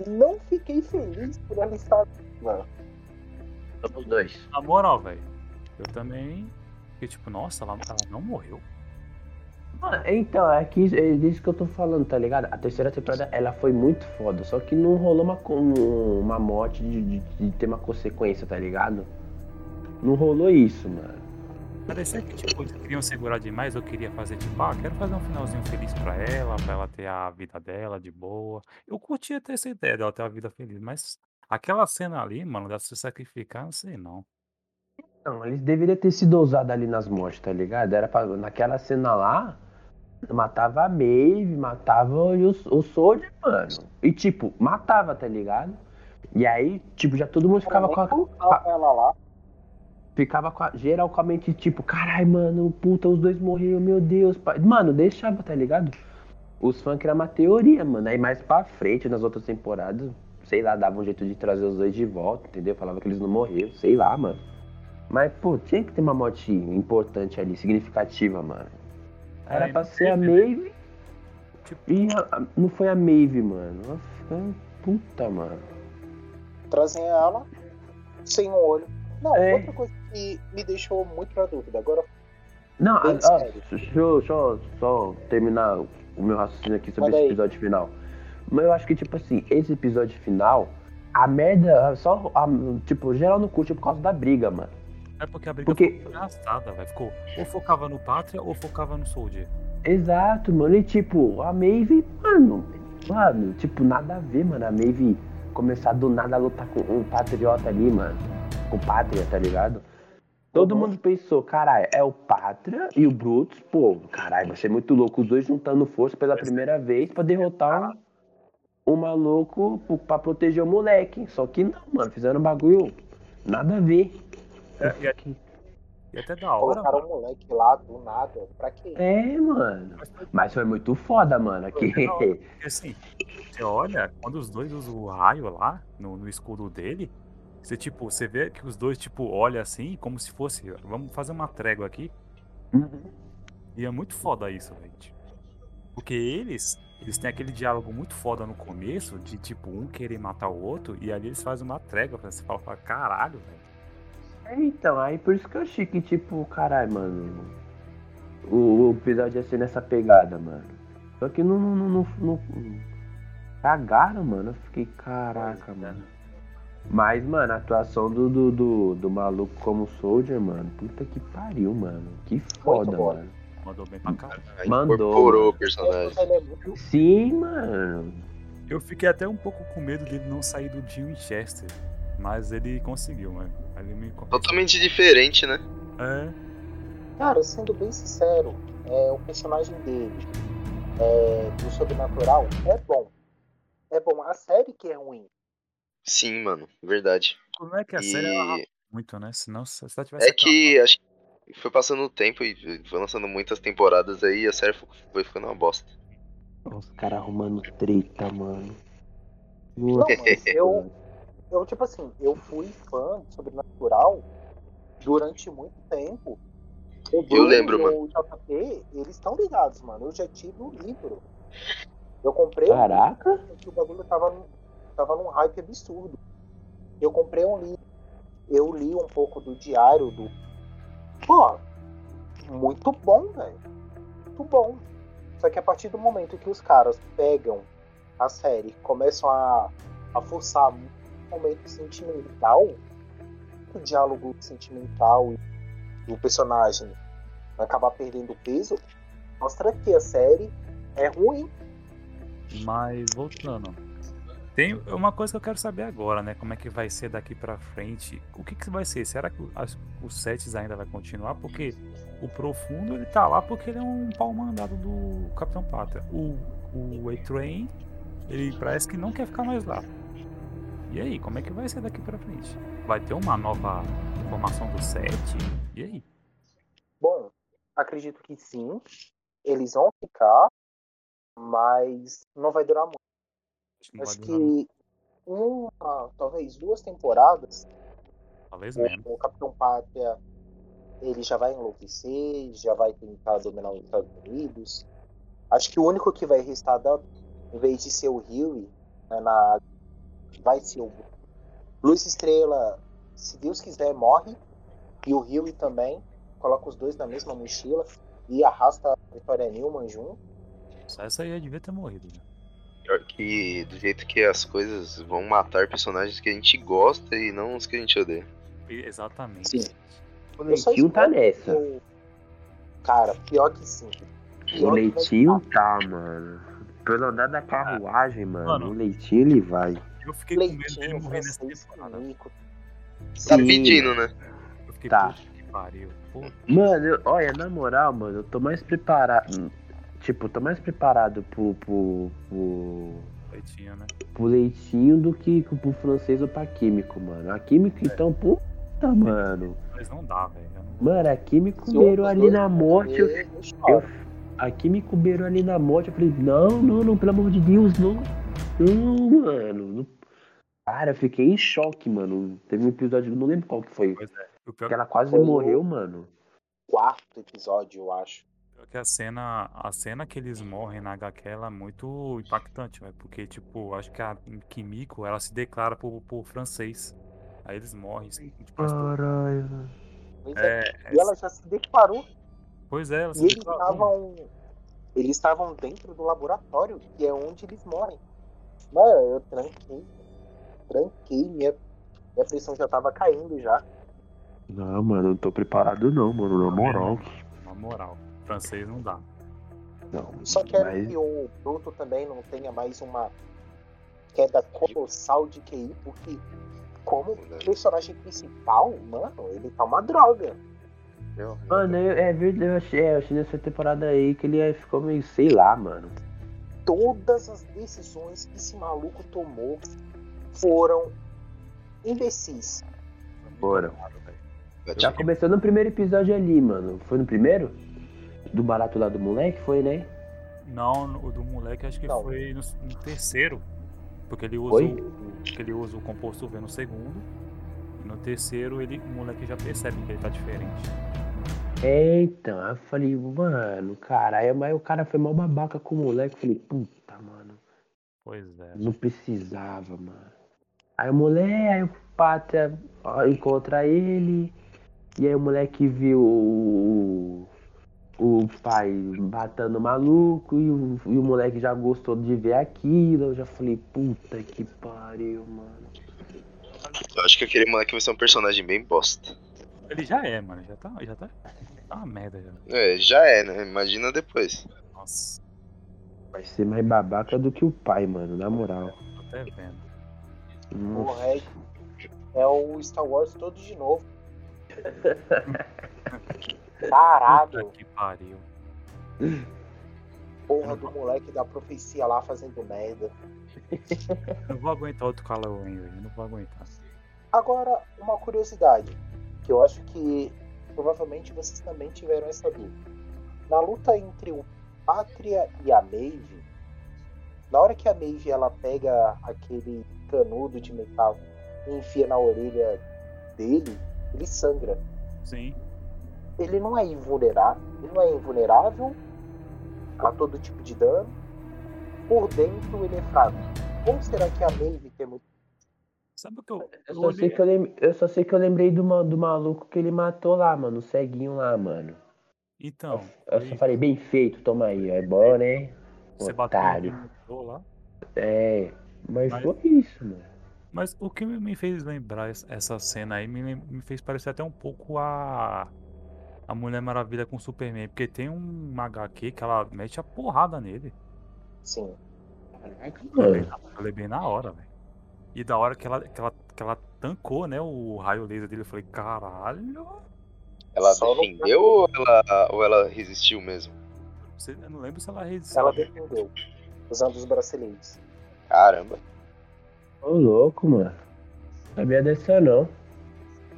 Não fiquei feliz por ela estar. Mano, Somos dois. Na moral, velho. Eu também. Fiquei tipo, nossa, ela, ela não morreu. Ah, Então, é, que, é disso que eu tô falando, tá ligado? A terceira temporada, ela foi muito foda, só que não rolou uma, uma morte de, de- de ter uma consequência, tá ligado? Não rolou isso, mano. Parecia que, tipo, eles queriam segurar demais, eu queria fazer, tipo, ah, quero fazer um finalzinho feliz pra ela, pra ela ter a vida dela de boa. Eu curtia ter essa ideia dela ter a vida feliz, mas aquela cena ali, mano, dela se sacrificar, não sei não. Não, eles deveriam ter sido ousados ali nas mortes, tá ligado? Era pra, naquela cena lá, matava a Maeve, matava o, o Soldier, mano. E tipo, matava, tá ligado? E aí, tipo, já todo mundo ficava com a, Colocava ela lá. ficava com a, geral com a mente tipo, carai, mano, puta, os dois morreram, meu Deus. pai." Mano, deixava, tá ligado? Os fãs criaram uma teoria, mano. Aí mais pra frente, nas outras temporadas, sei lá, dava um jeito de trazer os dois de volta, entendeu? Falava que eles não morreram, sei lá, mano. Mas, pô, tinha que ter uma morte importante ali, significativa, mano. Era pra ser a? Maeve Tipo, e a- a- não foi a Maeve, mano. Nossa, Puta, mano. Trazem ela sem um olho. Não, É. outra coisa que me deixou muito na dúvida. Agora, Não, Bem ah, ah, sério. deixa, eu, deixa eu só terminar o meu raciocínio aqui sobre Manda esse aí. episódio final. Mas eu acho que, tipo assim, esse episódio final, a merda, só, a- tipo, geral não curte por causa da briga, mano. É porque a briga Porque- ficou arrastada, velho. Ficou, ou focava no Pátria ou focava no Soldier. Exato, mano. E tipo, a Maeve, mano, mano, tipo, nada a ver, mano. A Maeve começar do nada a lutar com um patriota ali, mano. Com pátria, tá ligado? Todo Uhum. mundo pensou, caralho, é o Pátria e o Brutus, pô, caralho, vai ser muito louco. Os dois juntando força pela primeira vez pra derrotar um, um maluco pra proteger o moleque. Só que não, mano, fizeram um bagulho nada a ver. É, e, é- e até da hora, colocaram mano, um moleque lá do nada. Pra quê? É, mano. mas foi muito foda, mano. Que... Porque assim, você olha, quando os dois usam o raio lá, no, no escudo dele, você tipo, você vê que os dois, tipo, olham assim, como se fosse, vamos fazer uma trégua aqui. E é muito foda isso, gente. Porque eles, eles têm aquele diálogo muito foda no começo, de tipo, um querer matar o outro, e ali eles fazem uma trégua pra você falar, fala, caralho, velho. É, então, aí por isso que eu achei que, tipo, caralho, mano. O, o episódio ia ser nessa pegada, mano. Só que não. não, não, não, não- cagaram, mano. Eu fiquei, caraca, mano. Mas, mano, a atuação do, do, do, do maluco como Soldier, mano. Puta que pariu, mano. Que foda, mano. Mandou bem pra caralho. Mandou, incorporou mano. o personagem. É Sim, mano. Eu fiquei até um pouco com medo dele não sair do Jim Winchester. Mas ele conseguiu, mano. Ele me. Totalmente diferente, né? É, Cara, sendo bem sincero, é, o personagem dele, é, do Sobrenatural, é bom. É bom. A série que é ruim. Sim, mano, verdade. como é que a série ela E arrasta muito, né? Senão, se ela tivesse é que acho que foi passando o tempo e foi lançando muitas temporadas aí e a série foi- foi ficando uma bosta. Os caras arrumando treta, mano. Não, mas eu, eu, tipo assim, eu fui fã de Sobrenatural durante muito tempo. O Bruno lembro, e mano. O JP, eles estão ligados, mano. Eu já tive o livro. Eu comprei Caraca. livro porque o bagulho tava, num- tava num hype absurdo. Eu comprei um livro. Eu li um pouco do diário do. Pô, muito bom, velho. Muito bom. Só que a partir do momento que os caras pegam a série e começam a, a forçar muito momento sentimental, o diálogo sentimental e o personagem vai acabar perdendo peso, mostra que a série é ruim. Mas voltando. Tem uma coisa que eu quero saber agora, né? Como é que vai ser daqui pra frente? O que que vai ser? Será que os sets ainda vai continuar? Porque o Profundo ele tá lá porque ele é um pau mandado do Capitão Pátria. O, o A-Train, ele parece que não quer ficar mais lá. E aí, como é que vai ser daqui pra frente? Vai ter uma nova formação do set? E aí? Bom, acredito que sim, eles vão ficar, mas não vai durar muito. Acho que não vai Acho durar muito. que uma, talvez duas temporadas, Talvez o, menos. o Capitão Pátria ele já vai enlouquecer, já vai tentar dominar os Estados Unidos. Acho que o único que vai restar, da, em vez de ser o Huey, né, na, vai ser o Luz Estrela, se Deus quiser, morre. E o Huey também. Coloca os dois na mesma mochila. e arrasta a Vitória Newman junto. Essa aí já devia ter morrido. Né? Pior que do jeito que as coisas vão matar personagens que a gente gosta e não os que a gente odeia. Exatamente. Sim. O Eu só Leitinho tá nessa. que o- Cara, pior que sim. O Pior vai Leitinho tá, mano. Pelo andar da carruagem, mano, Mano. o Leitinho ele vai. Eu fiquei com medo Leitinho, morrer nessa temporada. Tá Sim, pedindo, né? Eu fiquei, Tá. puta que pariu. Pô, Mano, eu- olha, na moral, mano, eu tô mais preparado. Tipo, eu tô mais preparado pro, pro, pro, leitinho, né? pro leitinho do que pro francês ou pra químico, mano. A químico, então, puta, mano. Mas não dá, velho. Mano, a químico Se um beirou dos ali na morte. Eu, eu eu, choro. a químico beirou ali na morte. Eu falei, não, não, não, pelo amor de Deus, não. Não, mano. não. Cara, eu fiquei em choque, mano. Teve um episódio, eu não lembro qual que foi. Pois é. O pior Que ela quase morreu, mano. Quarto episódio, eu acho. pior que a cena, a cena que eles morrem na HQ ela é muito impactante, velho. Porque, tipo, acho que a Kimiko, ela se declara pro, pro francês. Aí eles morrem. assim, tipo, Caralho. É. é, E ela já se declarou. Pois é, ela E se eles declarou. estavam. Eles estavam dentro do laboratório, que é onde eles morrem. Mano, eu tranquei. Tranquei, minha, minha pressão já tava caindo já. Não, mano, não tô preparado não, mano, na moral. Na moral, francês não dá. Não, Só quero mas... que o Bruto também não tenha mais uma queda colossal de QI, porque como personagem principal, mano, ele tá uma droga. Mano, eu, é verdade, eu achei, é, eu achei nessa temporada aí que ele ficou meio, sei lá, mano. Todas as decisões que esse maluco tomou foram imbecis. Foram. Já começou no primeiro episódio ali, mano. Foi no primeiro? Do barato lá do moleque, foi, né? Não, o do moleque acho que Não. foi no, no terceiro. Porque ele usa, Foi? o, porque ele usa o composto V no segundo. E no terceiro ele, o moleque já percebe que ele tá diferente. É, então, aí eu falei, mano, caralho, mas o cara foi mal babaca com o moleque. Eu falei, puta, mano, Pois é. não precisava, mano. Aí o moleque, aí o Pátria encontra ele, e aí o moleque viu o, o pai batendo o maluco, e o, e o moleque já gostou de ver aquilo. Eu já falei, puta que pariu, mano. Eu acho que aquele moleque vai ser um personagem bem bosta. Ele já é, mano. Já tá. Já tá. Tá uma merda já. É, já é, né? Imagina depois. Nossa, Vai ser mais babaca do que o pai, mano, na moral. tô até vendo. Nossa. Porra, é, é o Star Wars todo de novo. Caralho, Puta que pariu. porra do moleque da profecia lá fazendo merda. Eu não vou aguentar outro Halloween hoje. eu Não vou aguentar. Agora, uma curiosidade, que eu acho que provavelmente vocês também tiveram essa dúvida. Na luta entre o Pátria e a Maeve, na hora que a Maeve ela pega aquele canudo de metal e enfia na orelha dele, ele sangra. Sim. Ele não é invulnerável, ele não é invulnerável a todo tipo de dano. Por dentro ele é fraco. Ou será que a Maeve tem muito Sabe o que eu. Eu eu só, sei que eu, lem- eu só sei que eu lembrei do, ma- do maluco que ele matou lá, mano. O ceguinho lá, mano. Então. Eu foi- só falei, bem feito, toma aí. É bom, né? Você bateu Otário. motor lá. É. Mas, Mas- foi isso, mano. Mas o que me fez lembrar es- essa cena aí me, me fez parecer até um pouco a. A Mulher Maravilha com o Superman. Porque tem um HQ que ela mete a porrada nele. Sim. Levei Mano, na- eu levei na hora, velho. E da hora que ela, que, ela, que ela tancou, né, o raio laser dele, eu falei, caralho. Ela defendeu ou ela, ou ela resistiu mesmo? Eu não lembro se ela resistiu. Ela defendeu, usando os braceletes. Caramba. Ô louco, mano. Sabia dessa não.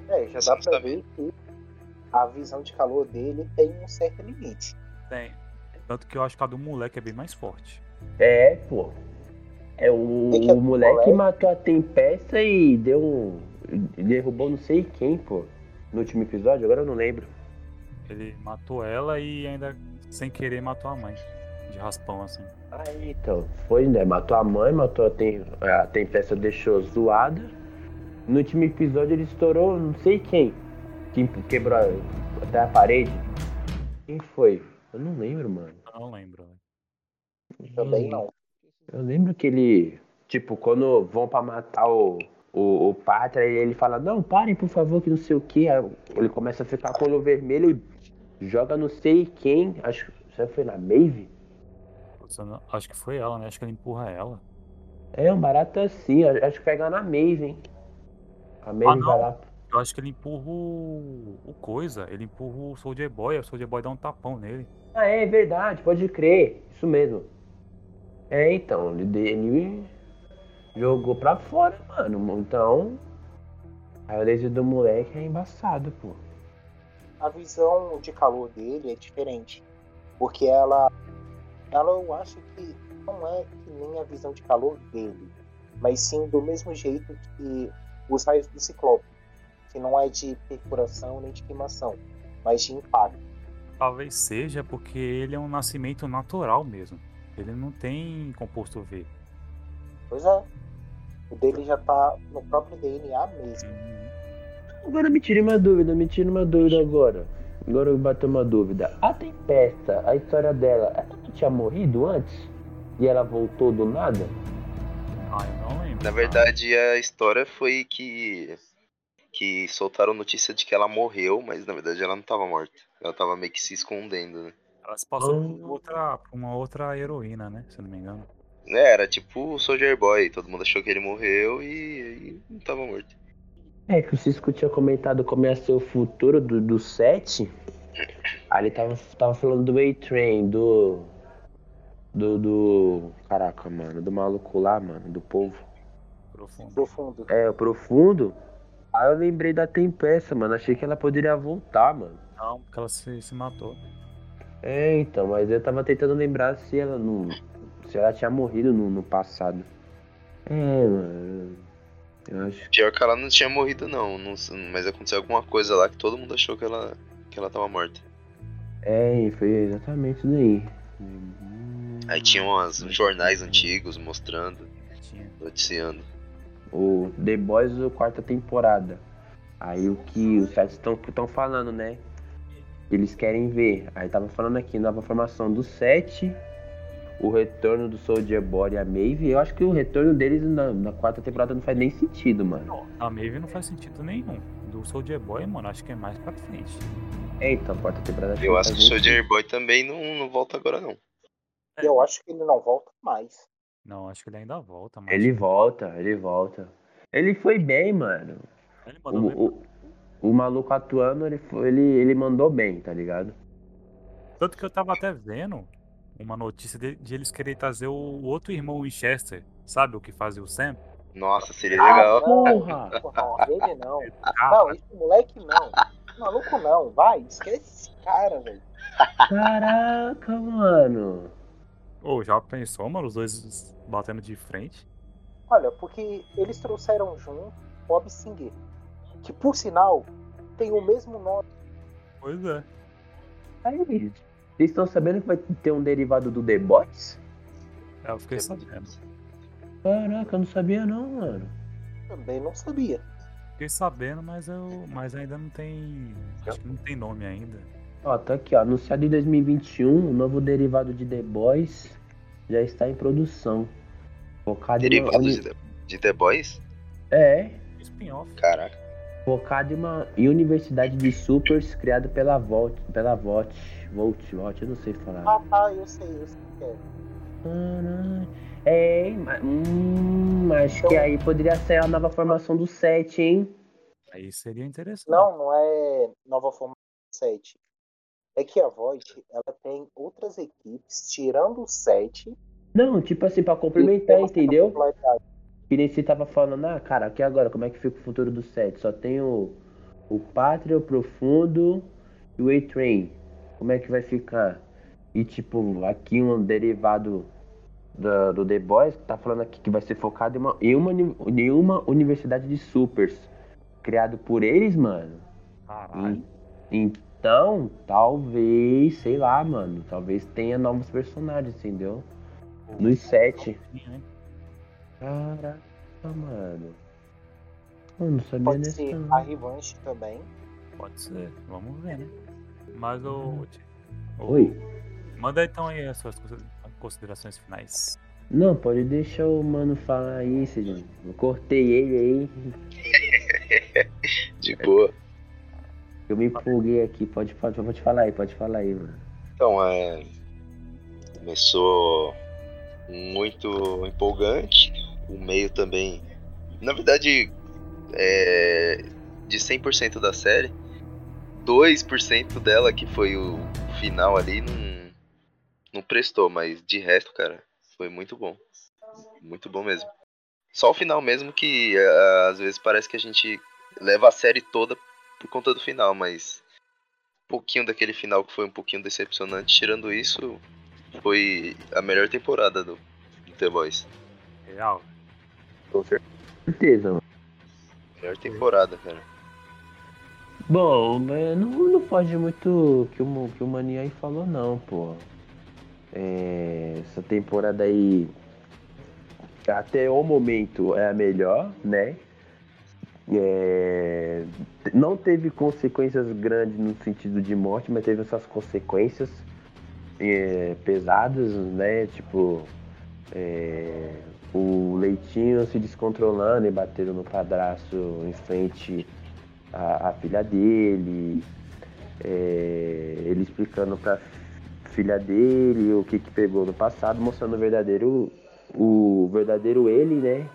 É, já Você dá pra sabia? ver que a visão de calor dele tem um certo limite. Tem. Tanto que eu acho que a do moleque é bem mais forte. É, pô. É o, É que a o moleque moleque- matou a Tempesta e deu um. Derrubou não sei quem, pô. No último episódio, agora eu não lembro. Ele matou ela e ainda, sem querer, matou a mãe. De raspão, assim. Aí, então, foi, né? Matou a mãe, matou a, tem... a Tempesta, deixou zoada. No último episódio ele estourou não sei quem. Quem quebrou até a parede. Quem foi? Eu não lembro, mano. Eu não lembro, velho. Também não. Eu lembro que ele, tipo, quando vão pra matar o, o, o Pátria, ele fala, não, parem, por favor, que não sei o que. Ele começa a ficar com o olho vermelho e joga não sei quem. Acho que foi na Maeve? Putz, eu não- Acho que foi ela, né? Acho que ele empurra ela. É, um barato assim. Acho que pega na Maeve, hein? A Maeve não. vai lá. Eu acho que ele empurra o, o coisa. Ele empurra o Soldier Boy. O Soldier Boy dá um tapão nele. Ah, é verdade, pode crer. Isso mesmo. É, então, ele, ele jogou pra fora, mano. Então, a orelha do moleque é embaçado, pô. A visão de calor dele é diferente. Porque ela. Ela eu acho que não é que nem a visão de calor dele. Mas sim do mesmo jeito que os raios do ciclope. Que não é de perfuração nem de queimação, mas de impacto. Talvez seja porque ele é um nascimento natural mesmo. Ele não tem composto V. Pois é. O dele já tá no próprio DNA mesmo. Agora me tire uma dúvida, me tire uma dúvida agora. Agora eu bater uma dúvida. A Tempesta, a história dela, ela tinha morrido antes? E ela voltou do nada? Ah, eu não lembro. Na verdade, a história foi que. que soltaram notícia de que ela morreu, mas na verdade ela não tava morta. Ela tava meio que se escondendo, né? Ela se passou Ah. por, outra, por uma outra heroína, né? Se eu não me engano. É, era tipo o Soldier Boy, todo mundo achou que ele morreu e, e não tava morto. É que o Cisco tinha comentado como ia ser o futuro do, do set. Aí ele tava, tava falando do A-Train, do. Do. do. Caraca, mano, do maluco lá, mano, do povo. Profundo. Profundo. É, o profundo. Aí eu lembrei da Tempesta, mano. Achei que ela poderia voltar, mano. Não, porque ela se, se matou. É, então, mas eu tava tentando lembrar se ela não. Se ela tinha morrido no, no passado. É, mano. Eu acho. Pior que ela não tinha morrido, não, não mas aconteceu alguma coisa lá que todo mundo achou que ela, que ela tava morta. É, foi exatamente isso daí. Aí tinha umas jornais antigos mostrando, noticiando. O The Boys, a quarta temporada. Aí o que os sites estão falando, né? Eles querem ver. Aí tava falando aqui, nova formação do 7, o retorno do Soldier Boy e a Maeve. Eu acho que o retorno deles na, na quarta temporada não faz nem sentido, mano. A Maeve não faz sentido nenhum. Do Soldier Boy, mano, acho que é mais pra frente. É, então, a quarta temporada Eu acho que o Soldier Boy também não, não volta agora, não. E eu acho que ele não volta mais. Não, acho que ele ainda volta, mas. Ele volta, ele volta. Ele foi bem, mano. Ele O, mandou bem. o, o maluco atuando, ele, foi, ele, ele mandou bem, tá ligado? Tanto que eu tava até vendo uma notícia de, de eles quererem trazer o outro irmão Winchester. Sabe o que fazia o Sam? Nossa, seria legal. Porra! Porra, ele não. Ah, Não, esse moleque não. Esse maluco não. Vai, esquece esse cara, velho. Caraca, mano. Ô, já pensou, mano, os dois batendo de frente? Olha, porque eles trouxeram junto Bob Singer. Que por sinal tem o mesmo nome. Pois é. Aí, vocês estão sabendo que vai ter um derivado do The Boys? É, eu fiquei sabendo. Caraca, eu não sabia não, mano. Também não sabia. Fiquei sabendo, mas eu. Mas ainda não tem. Acho que não tem nome ainda. Ó, tá aqui, ó. Anunciado em 2021, o novo derivado de The Boys já está em produção. Focado em uma Derivado de, The- Boys? É, Spin-off. Caraca. focado em uma universidade de supers criado pela Volt, pela Volt, Volt, Volt, eu não sei falar. Ah, tá, eu sei, eu sei que é. É, mas, hum, acho que aí poderia ser a nova formação do 7, hein? Aí seria interessante. Não, não é nova forma 7. É que a Void, ela tem outras equipes, tirando o 7. Não, tipo assim, pra complementar, entendeu? Popularidade. Que nem você tava falando, ah, cara, aqui agora, como é que fica o futuro do 7? Só tem o, o Pátria, o Profundo e o A-Train. Como é que vai ficar? E tipo, aqui um derivado da- do The Boys, que tá falando aqui que vai ser focado em uma, em uma, em uma universidade de supers. Criado por eles, mano. Caralho. En- Então, talvez, sei lá, mano. Talvez tenha novos personagens, entendeu? Nos sete. Caraca, mano. Eu não sabia Pode ser não. a revanche também. Pode ser. Vamos ver, né? Mas o. o- Oi. Manda então aí as suas considerações finais. Não, pode deixar o mano falar aí, Sidney. Eu cortei ele aí. De boa. Eu me empolguei aqui. Pode, pode, pode falar aí, pode falar aí, mano. Então, é. Começou muito empolgante. O meio também. Na verdade, é, de 100% da série, 2% dela, que foi o final ali, não, não prestou. Mas de resto, cara, foi muito bom. Muito bom mesmo. Só o final mesmo que é, às vezes parece que a gente leva a série toda por conta do final, mas um pouquinho daquele final que foi um pouquinho decepcionante, tirando isso, foi a melhor temporada do, do The Boys. Real. Com certeza, mano. Melhor temporada, cara. Bom, não, não pode muito que o que o Mania aí falou não, pô. É, essa temporada aí até o momento é a melhor, né? É, não teve consequências grandes no sentido de morte, mas teve essas consequências é, pesadas, né? Tipo, é, o Leitinho se descontrolando e batendo no padrasto em frente à, à filha dele, é, ele explicando pra filha dele o que, que pegou no passado, mostrando o verdadeiro, o verdadeiro ele, né?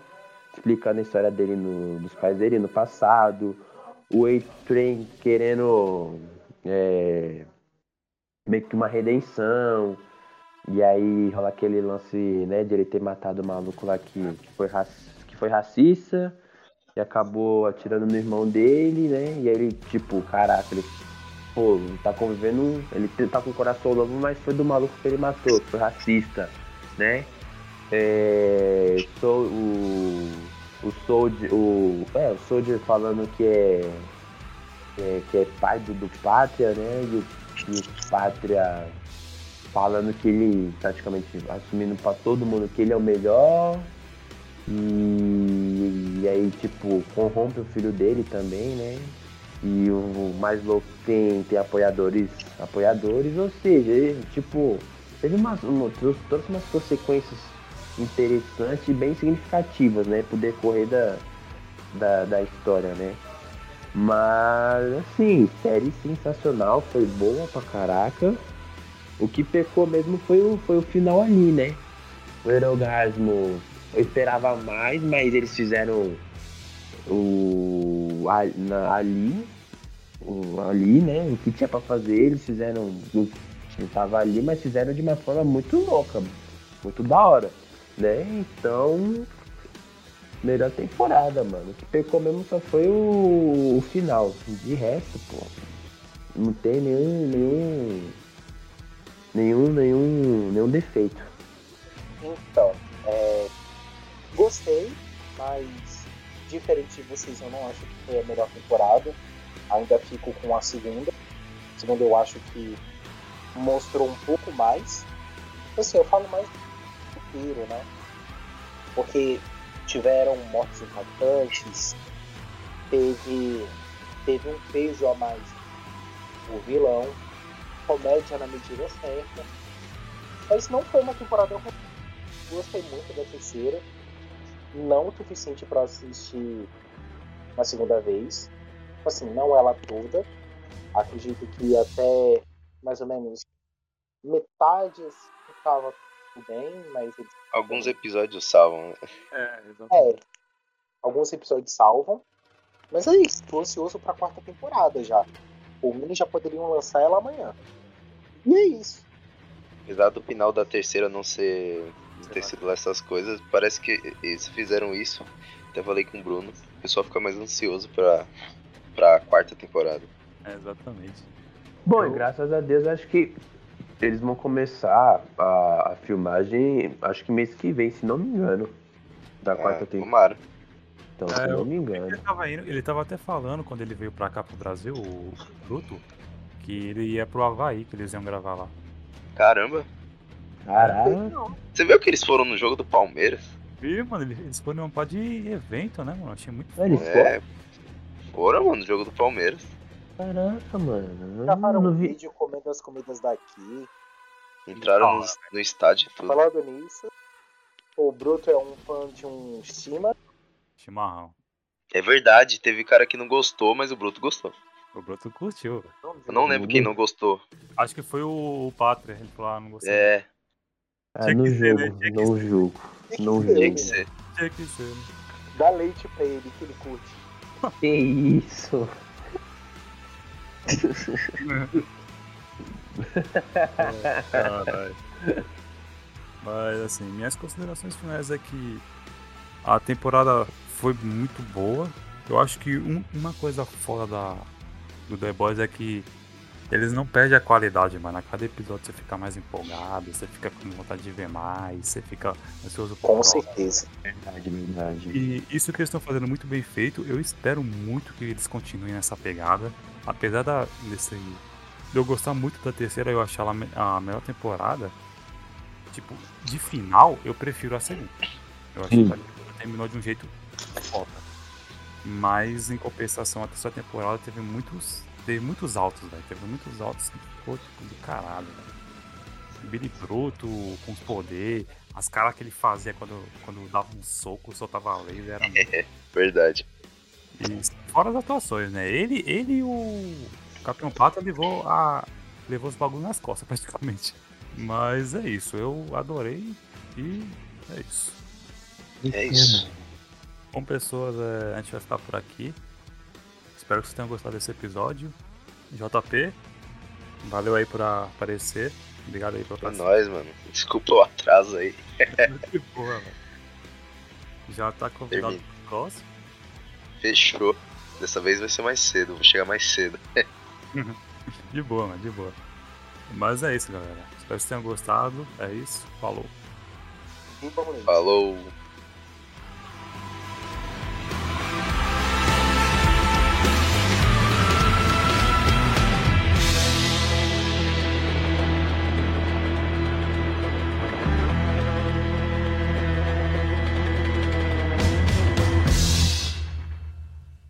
Explicando a história dele no, dos pais dele no passado, o A-Train querendo é, meio que uma redenção, e aí rola aquele lance né, de ele ter matado o maluco lá que, que, foi, que foi racista e acabou atirando no irmão dele, né? E aí ele, tipo, caraca, ele pô, tá convivendo, ele tá com o coração novo, mas foi do maluco que ele matou, que foi racista, né? É, sou o o Soldier, o, é, o Soldier falando que é, é, que é pai do, do Pátria, né? E o, e o Pátria falando que ele praticamente assumindo para todo mundo que ele é o melhor. E, e, aí, tipo, corrompe o filho dele também, né? E o mais louco tem, tem apoiadores, apoiadores, ou seja, ele, tipo, teve umas, uma, trouxe umas consequências interessantes e bem significativas, né? Pro decorrer da, da, da história, né? Mas, assim, série sensacional, foi boa pra caraca. O que pecou mesmo foi o, foi o final ali, né? O Erogasmo eu esperava mais, mas eles fizeram o ali, o, ali, né? O que tinha pra fazer, eles fizeram o que tava ali, mas fizeram de uma forma muito louca, muito da hora né? Então, melhor temporada, mano. O que pecou mesmo só foi o, o final. De resto, pô, não tem nenhum, nenhum, nenhum, nenhum, nenhum defeito. Então, é, gostei, mas diferente de vocês, eu não acho que foi a melhor temporada. Ainda fico com a segunda. A segunda eu acho que mostrou um pouco mais. Assim, eu falo mais inteiro, né? Porque tiveram mortes impactantes, teve, teve um peso a mais o vilão, comédia na medida certa. Mas não foi uma temporada ruim. Gostei muito da terceira. Não o suficiente para assistir uma segunda vez. Assim, não ela toda. Acredito que até mais ou menos metade estava bem, mas eles... Alguns episódios salvam, né? É, exatamente. É, alguns episódios salvam. Mas é isso, tô ansioso pra quarta temporada já. Por mim já poderiam lançar ela amanhã. E é isso. Apesar do final da terceira não ser. não ter sido essas coisas, parece que eles fizeram isso. Até falei com o Bruno. O pessoal fica mais ansioso pra, pra quarta temporada. É, exatamente. Bom, eu... e graças a Deus acho que eles vão começar a, a, filmagem, acho que mês que vem, se não me engano. Da é, quarta temporada. Então, é, se não me engano. Ele tava, indo, ele tava até falando quando ele veio pra cá pro Brasil, o Bruto, que ele ia pro Havaí, que eles iam gravar lá. Caramba! Caralho! Você viu que eles foram no jogo do Palmeiras? Vi, mano, eles foram um par de evento, né, mano? Achei muito Eles é, foram, mano, no jogo do Palmeiras. Caraca, mano. Gravaram um vi... vídeo comendo as comidas daqui. Entraram no, no estádio e tudo. Falando nisso, o Bruto é um fã de um Shima. Chimarrão. É verdade, teve cara que não gostou, mas o Bruto gostou. O Broto curtiu, velho. Eu não lembro quem não gostou. Acho que foi o, o Pátria. Ele falou, ah, não gostei. É, Ah, Tinha no que ser, né? jogo, no jogo. No Tinha tinha jogo. que ser. Tinha que ser, né? Dá leite pra ele, que ele curte. Que isso? Caralho. Mas assim, minhas considerações finais é que a temporada foi muito boa. Eu acho que um- uma coisa fora da, do The Boys é que eles não perdem a qualidade, mano. A cada episódio você fica mais empolgado, você fica com vontade de ver mais, você fica ansioso por Com próximo. certeza. Verdade, verdade. E isso que eles estão fazendo muito bem feito, eu espero muito que eles continuem nessa pegada. Apesar da, desse, de eu gostar muito da terceira, eu achar ela a melhor temporada. Tipo, de final, eu prefiro a segunda. Eu acho Sim. que a terminou de um jeito foda. Mas em compensação, a terceira temporada teve muitos, teve muitos altos, velho. Teve muitos altos que ficou tipo do caralho, velho. Billy Bruto, com os poderes, as caras que ele fazia quando, quando dava um soco, soltava laser, era muito Verdade. e fora as atuações, né? Ele, ele e o Capitão Pata levou a levou os bagulhos nas costas praticamente. Mas é isso, eu adorei e é isso. É isso. Bom, pessoas, é, a gente vai ficar por aqui. Espero que vocês tenham gostado desse episódio. JP, valeu aí por aparecer. Obrigado aí pela É participação. nóis, mano. Desculpa o atraso aí. Que porra, velho. Já tá convidado Termina. pro próximo. Fechou. Dessa vez vai ser mais cedo, vou chegar mais cedo. De boa, mano, de boa. Mas é isso, galera. Espero que vocês tenham gostado. É isso. Falou. E. Falou.